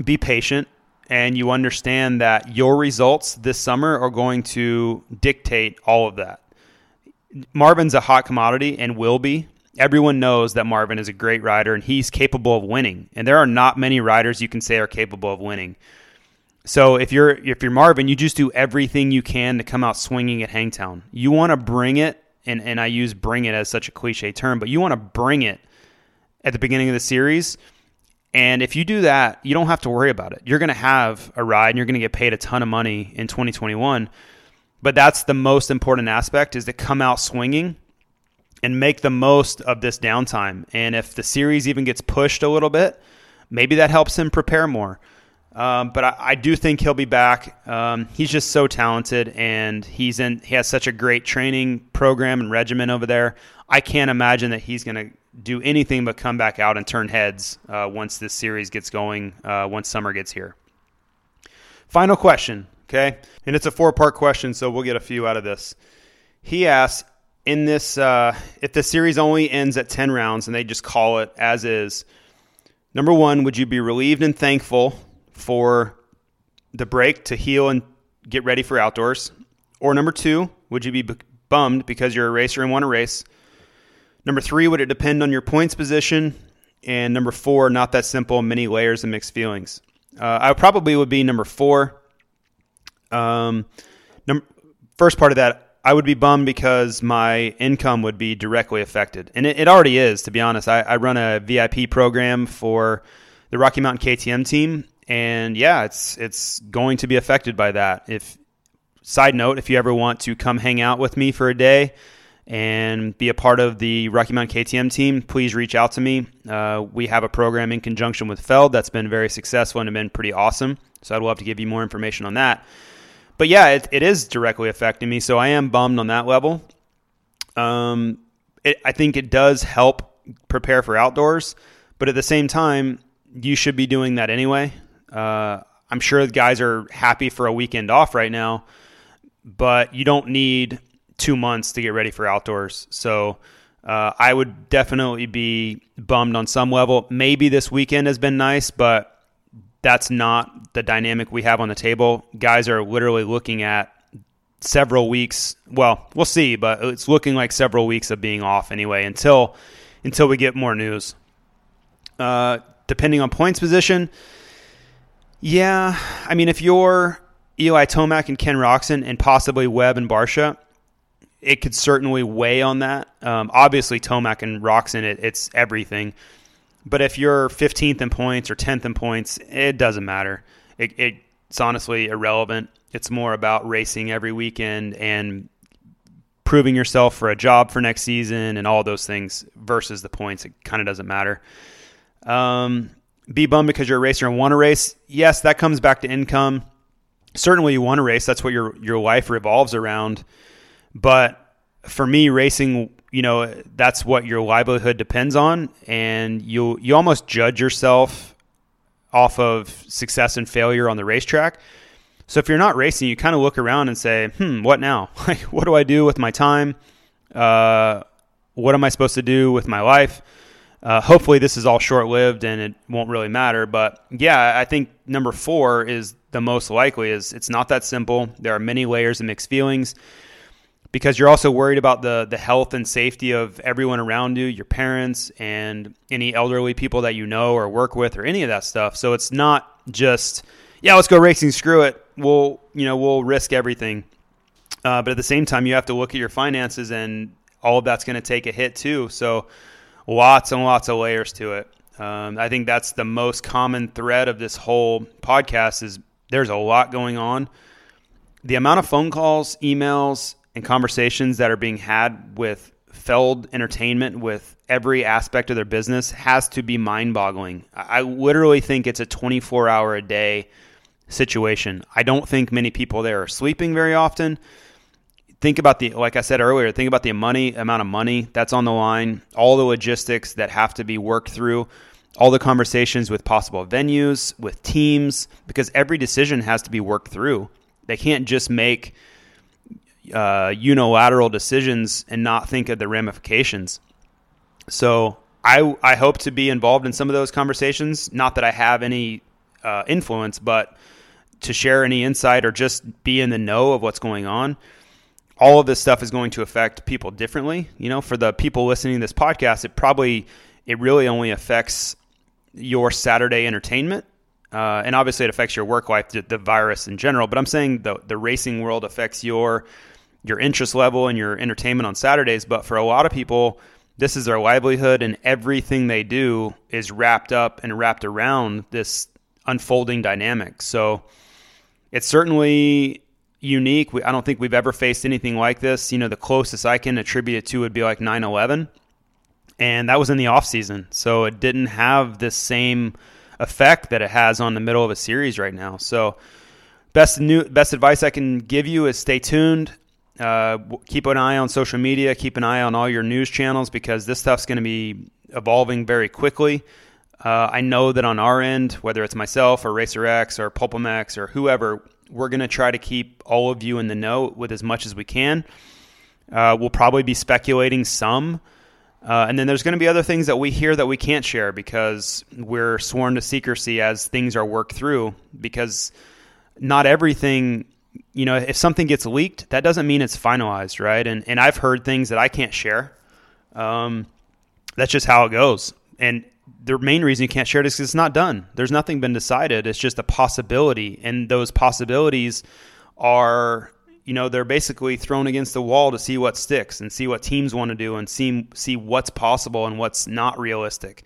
be patient and you understand that your results this summer are going to dictate all of that. Marvin's a hot commodity and will be everyone knows that Marvin is a great rider and he's capable of winning. And there are not many riders you can say are capable of winning. So if you're if you're Marvin, you just do everything you can to come out swinging at Hangtown. You want to bring it, and and I use bring it as such a cliche term, but you want to bring it at the beginning of the series. And if you do that, you don't have to worry about it. You're going to have a ride, and you're going to get paid a ton of money in 2021. But that's the most important aspect: is to come out swinging and make the most of this downtime. And if the series even gets pushed a little bit, maybe that helps him prepare more. Um, but I, I, do think he'll be back. Um, he's just so talented, and he's in. He has such a great training program and regimen over there. I can't imagine that he's going to do anything but come back out and turn heads uh, once this series gets going. Uh, once summer gets here. Final question, okay, and it's a four-part question, so we'll get a few out of this. He asks, in this, uh, if the series only ends at 10 rounds and they just call it as is, number one, would you be relieved and thankful for the break to heal and get ready for outdoors? Or number two, would you be bummed because you're a racer and want to race? Number three, would it depend on your points position? And number four, not that simple, many layers and mixed feelings. Uh, I probably would be number four. Um, num- first part of that, I would be bummed because my income would be directly affected. And it, it already is, to be honest. I, I run a VIP program for the Rocky Mountain KTM team. And yeah, it's it's going to be affected by that. If side note, if you ever want to come hang out with me for a day, and be a part of the Rocky Mountain KTM team, please reach out to me. Uh, we have a program in conjunction with Feld that's been very successful and have been pretty awesome. So I'd love to give you more information on that. But yeah, it, it is directly affecting me. So I am bummed on that level. Um, it, I think it does help prepare for outdoors, but at the same time, you should be doing that anyway. Uh, I'm sure the guys are happy for a weekend off right now, but you don't need two months to get ready for outdoors. So uh, I would definitely be bummed on some level. Maybe this weekend has been nice, but that's not the dynamic we have on the table. Guys are literally looking at several weeks. Well, we'll see, but it's looking like several weeks of being off anyway until until we get more news. Uh, depending on points position, yeah, I mean if you're Eli Tomac and Ken Roczen and possibly Webb and Barcia, it could certainly weigh on that. Um, obviously, Tomac and Roczen, it, it's everything. But if you're 15th in points or 10th in points, it doesn't matter. It, it, it's honestly irrelevant. It's more about racing every weekend and proving yourself for a job for next season and all those things versus the points. It kind of doesn't matter. Um, be bummed because you're a racer and want to race. Yes, that comes back to income. Certainly, you want to race. That's what your your life revolves around. But for me, racing, you know, that's what your livelihood depends on, and you you almost judge yourself off of success and failure on the racetrack. So if you're not racing, you kind of look around and say, "Hmm, what now? Like, what do I do with my time? Uh, what am I supposed to do with my life?" Uh, hopefully, this is all short lived and it won't really matter. But yeah, I think number four is the most likely. Is it's not that simple. There are many layers of mixed feelings because you're also worried about the the health and safety of everyone around you, your parents and any elderly people that you know or work with or any of that stuff. So it's not just yeah, let's go racing, screw it. We'll you know we'll risk everything, uh, but at the same time you have to look at your finances and all of that's going to take a hit too. So lots and lots of layers to it. Um, I think that's the most common thread of this whole podcast is there's a lot going on. The amount of phone calls, emails, and conversations that are being had with Feld Entertainment with every aspect of their business has to be mind boggling. I literally think it's a 24 hour a day situation. I don't think many people there are sleeping very often. Think about the, like I said earlier, think about the money, amount of money that's on the line, all the logistics that have to be worked through, all the conversations with possible venues, with teams, because every decision has to be worked through. They can't just make uh, unilateral decisions and not think of the ramifications. So I I hope to be involved in some of those conversations. Not that I have any uh, influence, but to share any insight or just be in the know of what's going on. All of this stuff is going to affect people differently. You know, for the people listening to this podcast, it probably it really only affects your Saturday entertainment. Uh, and obviously, it affects your work life, the, the virus in general. But I'm saying the the racing world affects your your interest level and your entertainment on Saturdays. But for a lot of people, this is their livelihood, and everything they do is wrapped up and wrapped around this unfolding dynamic. So it's certainly unique. We, I don't think we've ever faced anything like this. You know, the closest I can attribute it to would be like 9 11. And that was in the off season. So it didn't have the same effect that it has on the middle of a series right now. So best new best advice I can give you is stay tuned. Uh, keep an eye on social media. Keep an eye on all your news channels because this stuff's going to be evolving very quickly. Uh, I know that on our end, whether it's myself or Racer X or PulpMX or whoever, we're going to try to keep all of you in the know with as much as we can. Uh, we'll probably be speculating some. Uh, and then there's going to be other things that we hear that we can't share because we're sworn to secrecy as things are worked through because not everything you know, if something gets leaked, that doesn't mean it's finalized, right? And and I've heard things that I can't share. Um, that's just how it goes. And the main reason you can't share it is because it's not done. There's nothing been decided. It's just a possibility, and those possibilities are, you know, they're basically thrown against the wall to see what sticks and see what teams want to do and see see what's possible and what's not realistic.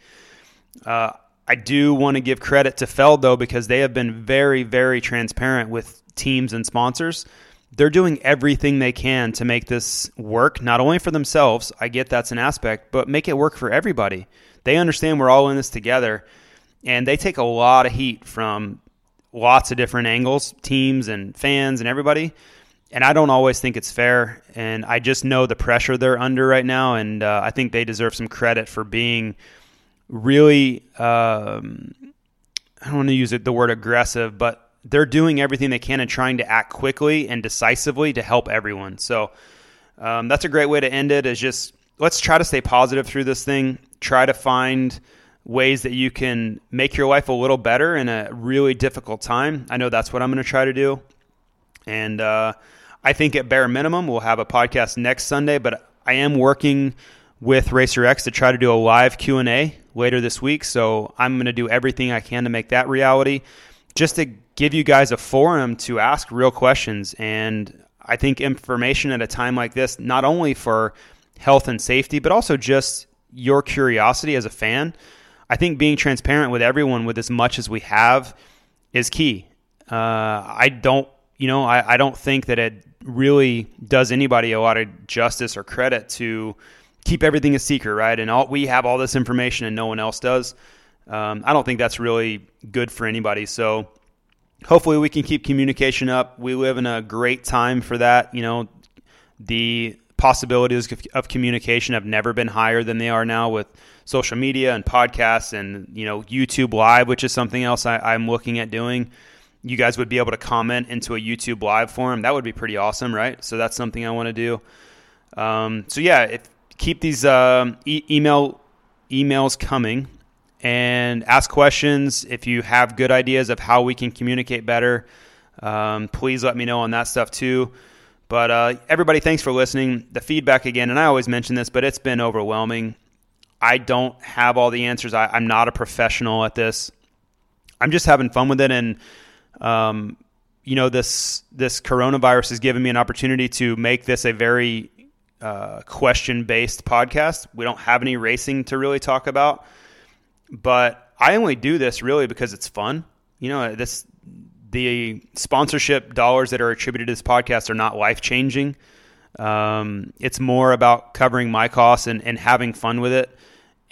Uh, I do want to give credit to Feld though because they have been very, very transparent with teams and sponsors. They're doing everything they can to make this work, not only for themselves. I get that's an aspect, but make it work for everybody. They understand we're all in this together, and they take a lot of heat from lots of different angles, teams and fans and everybody. And I don't always think it's fair. And I just know the pressure they're under right now. And uh, I think they deserve some credit for being really, um, I don't want to use it, the word aggressive, but they're doing everything they can and trying to act quickly and decisively to help everyone. So um, that's a great way to end it. Is just let's try to stay positive through this thing. Try to find ways that you can make your life a little better in a really difficult time. I know that's what I'm going to try to do. And uh, I think at bare minimum, we'll have a podcast next Sunday, but I am working with Racer X to try to do a live Q&A later this week. So I'm going to do everything I can to make that reality just to give you guys a forum to ask real questions. And I think information at a time like this, not only for health and safety, but also just your curiosity as a fan. I think being transparent with everyone with as much as we have is key. Uh, I don't, you know, I, I don't think that it really does anybody a lot of justice or credit to keep everything a secret, right? And all we have all this information and no one else does. Um, I don't think that's really good for anybody. So hopefully we can keep communication up. We live in a great time for that. You know, the possibilities of communication have never been higher than they are now with social media and podcasts and you know YouTube Live, which is something else I, am looking at doing. You guys would be able to comment into a YouTube Live forum. That would be pretty awesome, right? So that's something I want to do. Um, so yeah, if, keep these uh, e- email emails coming and ask questions. If you have good ideas of how we can communicate better, um, please let me know on that stuff too. But uh, everybody, thanks for listening. The feedback again, and I always mention this, but it's been overwhelming. I don't have all the answers. I, am not a professional at this. I'm just having fun with it, and um, you know this this coronavirus has given me an opportunity to make this a very uh, question based podcast. We don't have any racing to really talk about, but I only do this really because it's fun. You know, this the sponsorship dollars that are attributed to this podcast are not life changing. Um, it's more about covering my costs and, and having fun with it.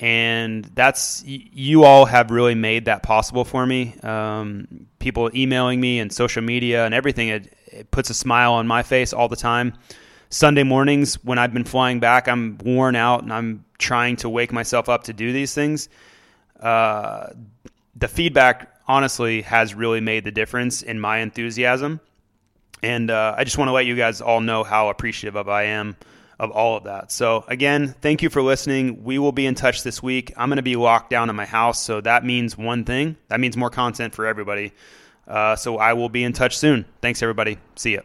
And that's, you all have really made that possible for me. Um, people emailing me and social media and everything, it, it puts a smile on my face all the time. Sunday mornings when I've been flying back, I'm worn out and I'm trying to wake myself up to do these things. Uh, the feedback honestly has really made the difference in my enthusiasm. And uh, I just want to let you guys all know how appreciative of I am of all of that. So again, thank you for listening. We will be in touch this week. I'm going to be locked down in my house, so that means one thing. That means more content for everybody. Uh, so I will be in touch soon. Thanks, everybody. See ya.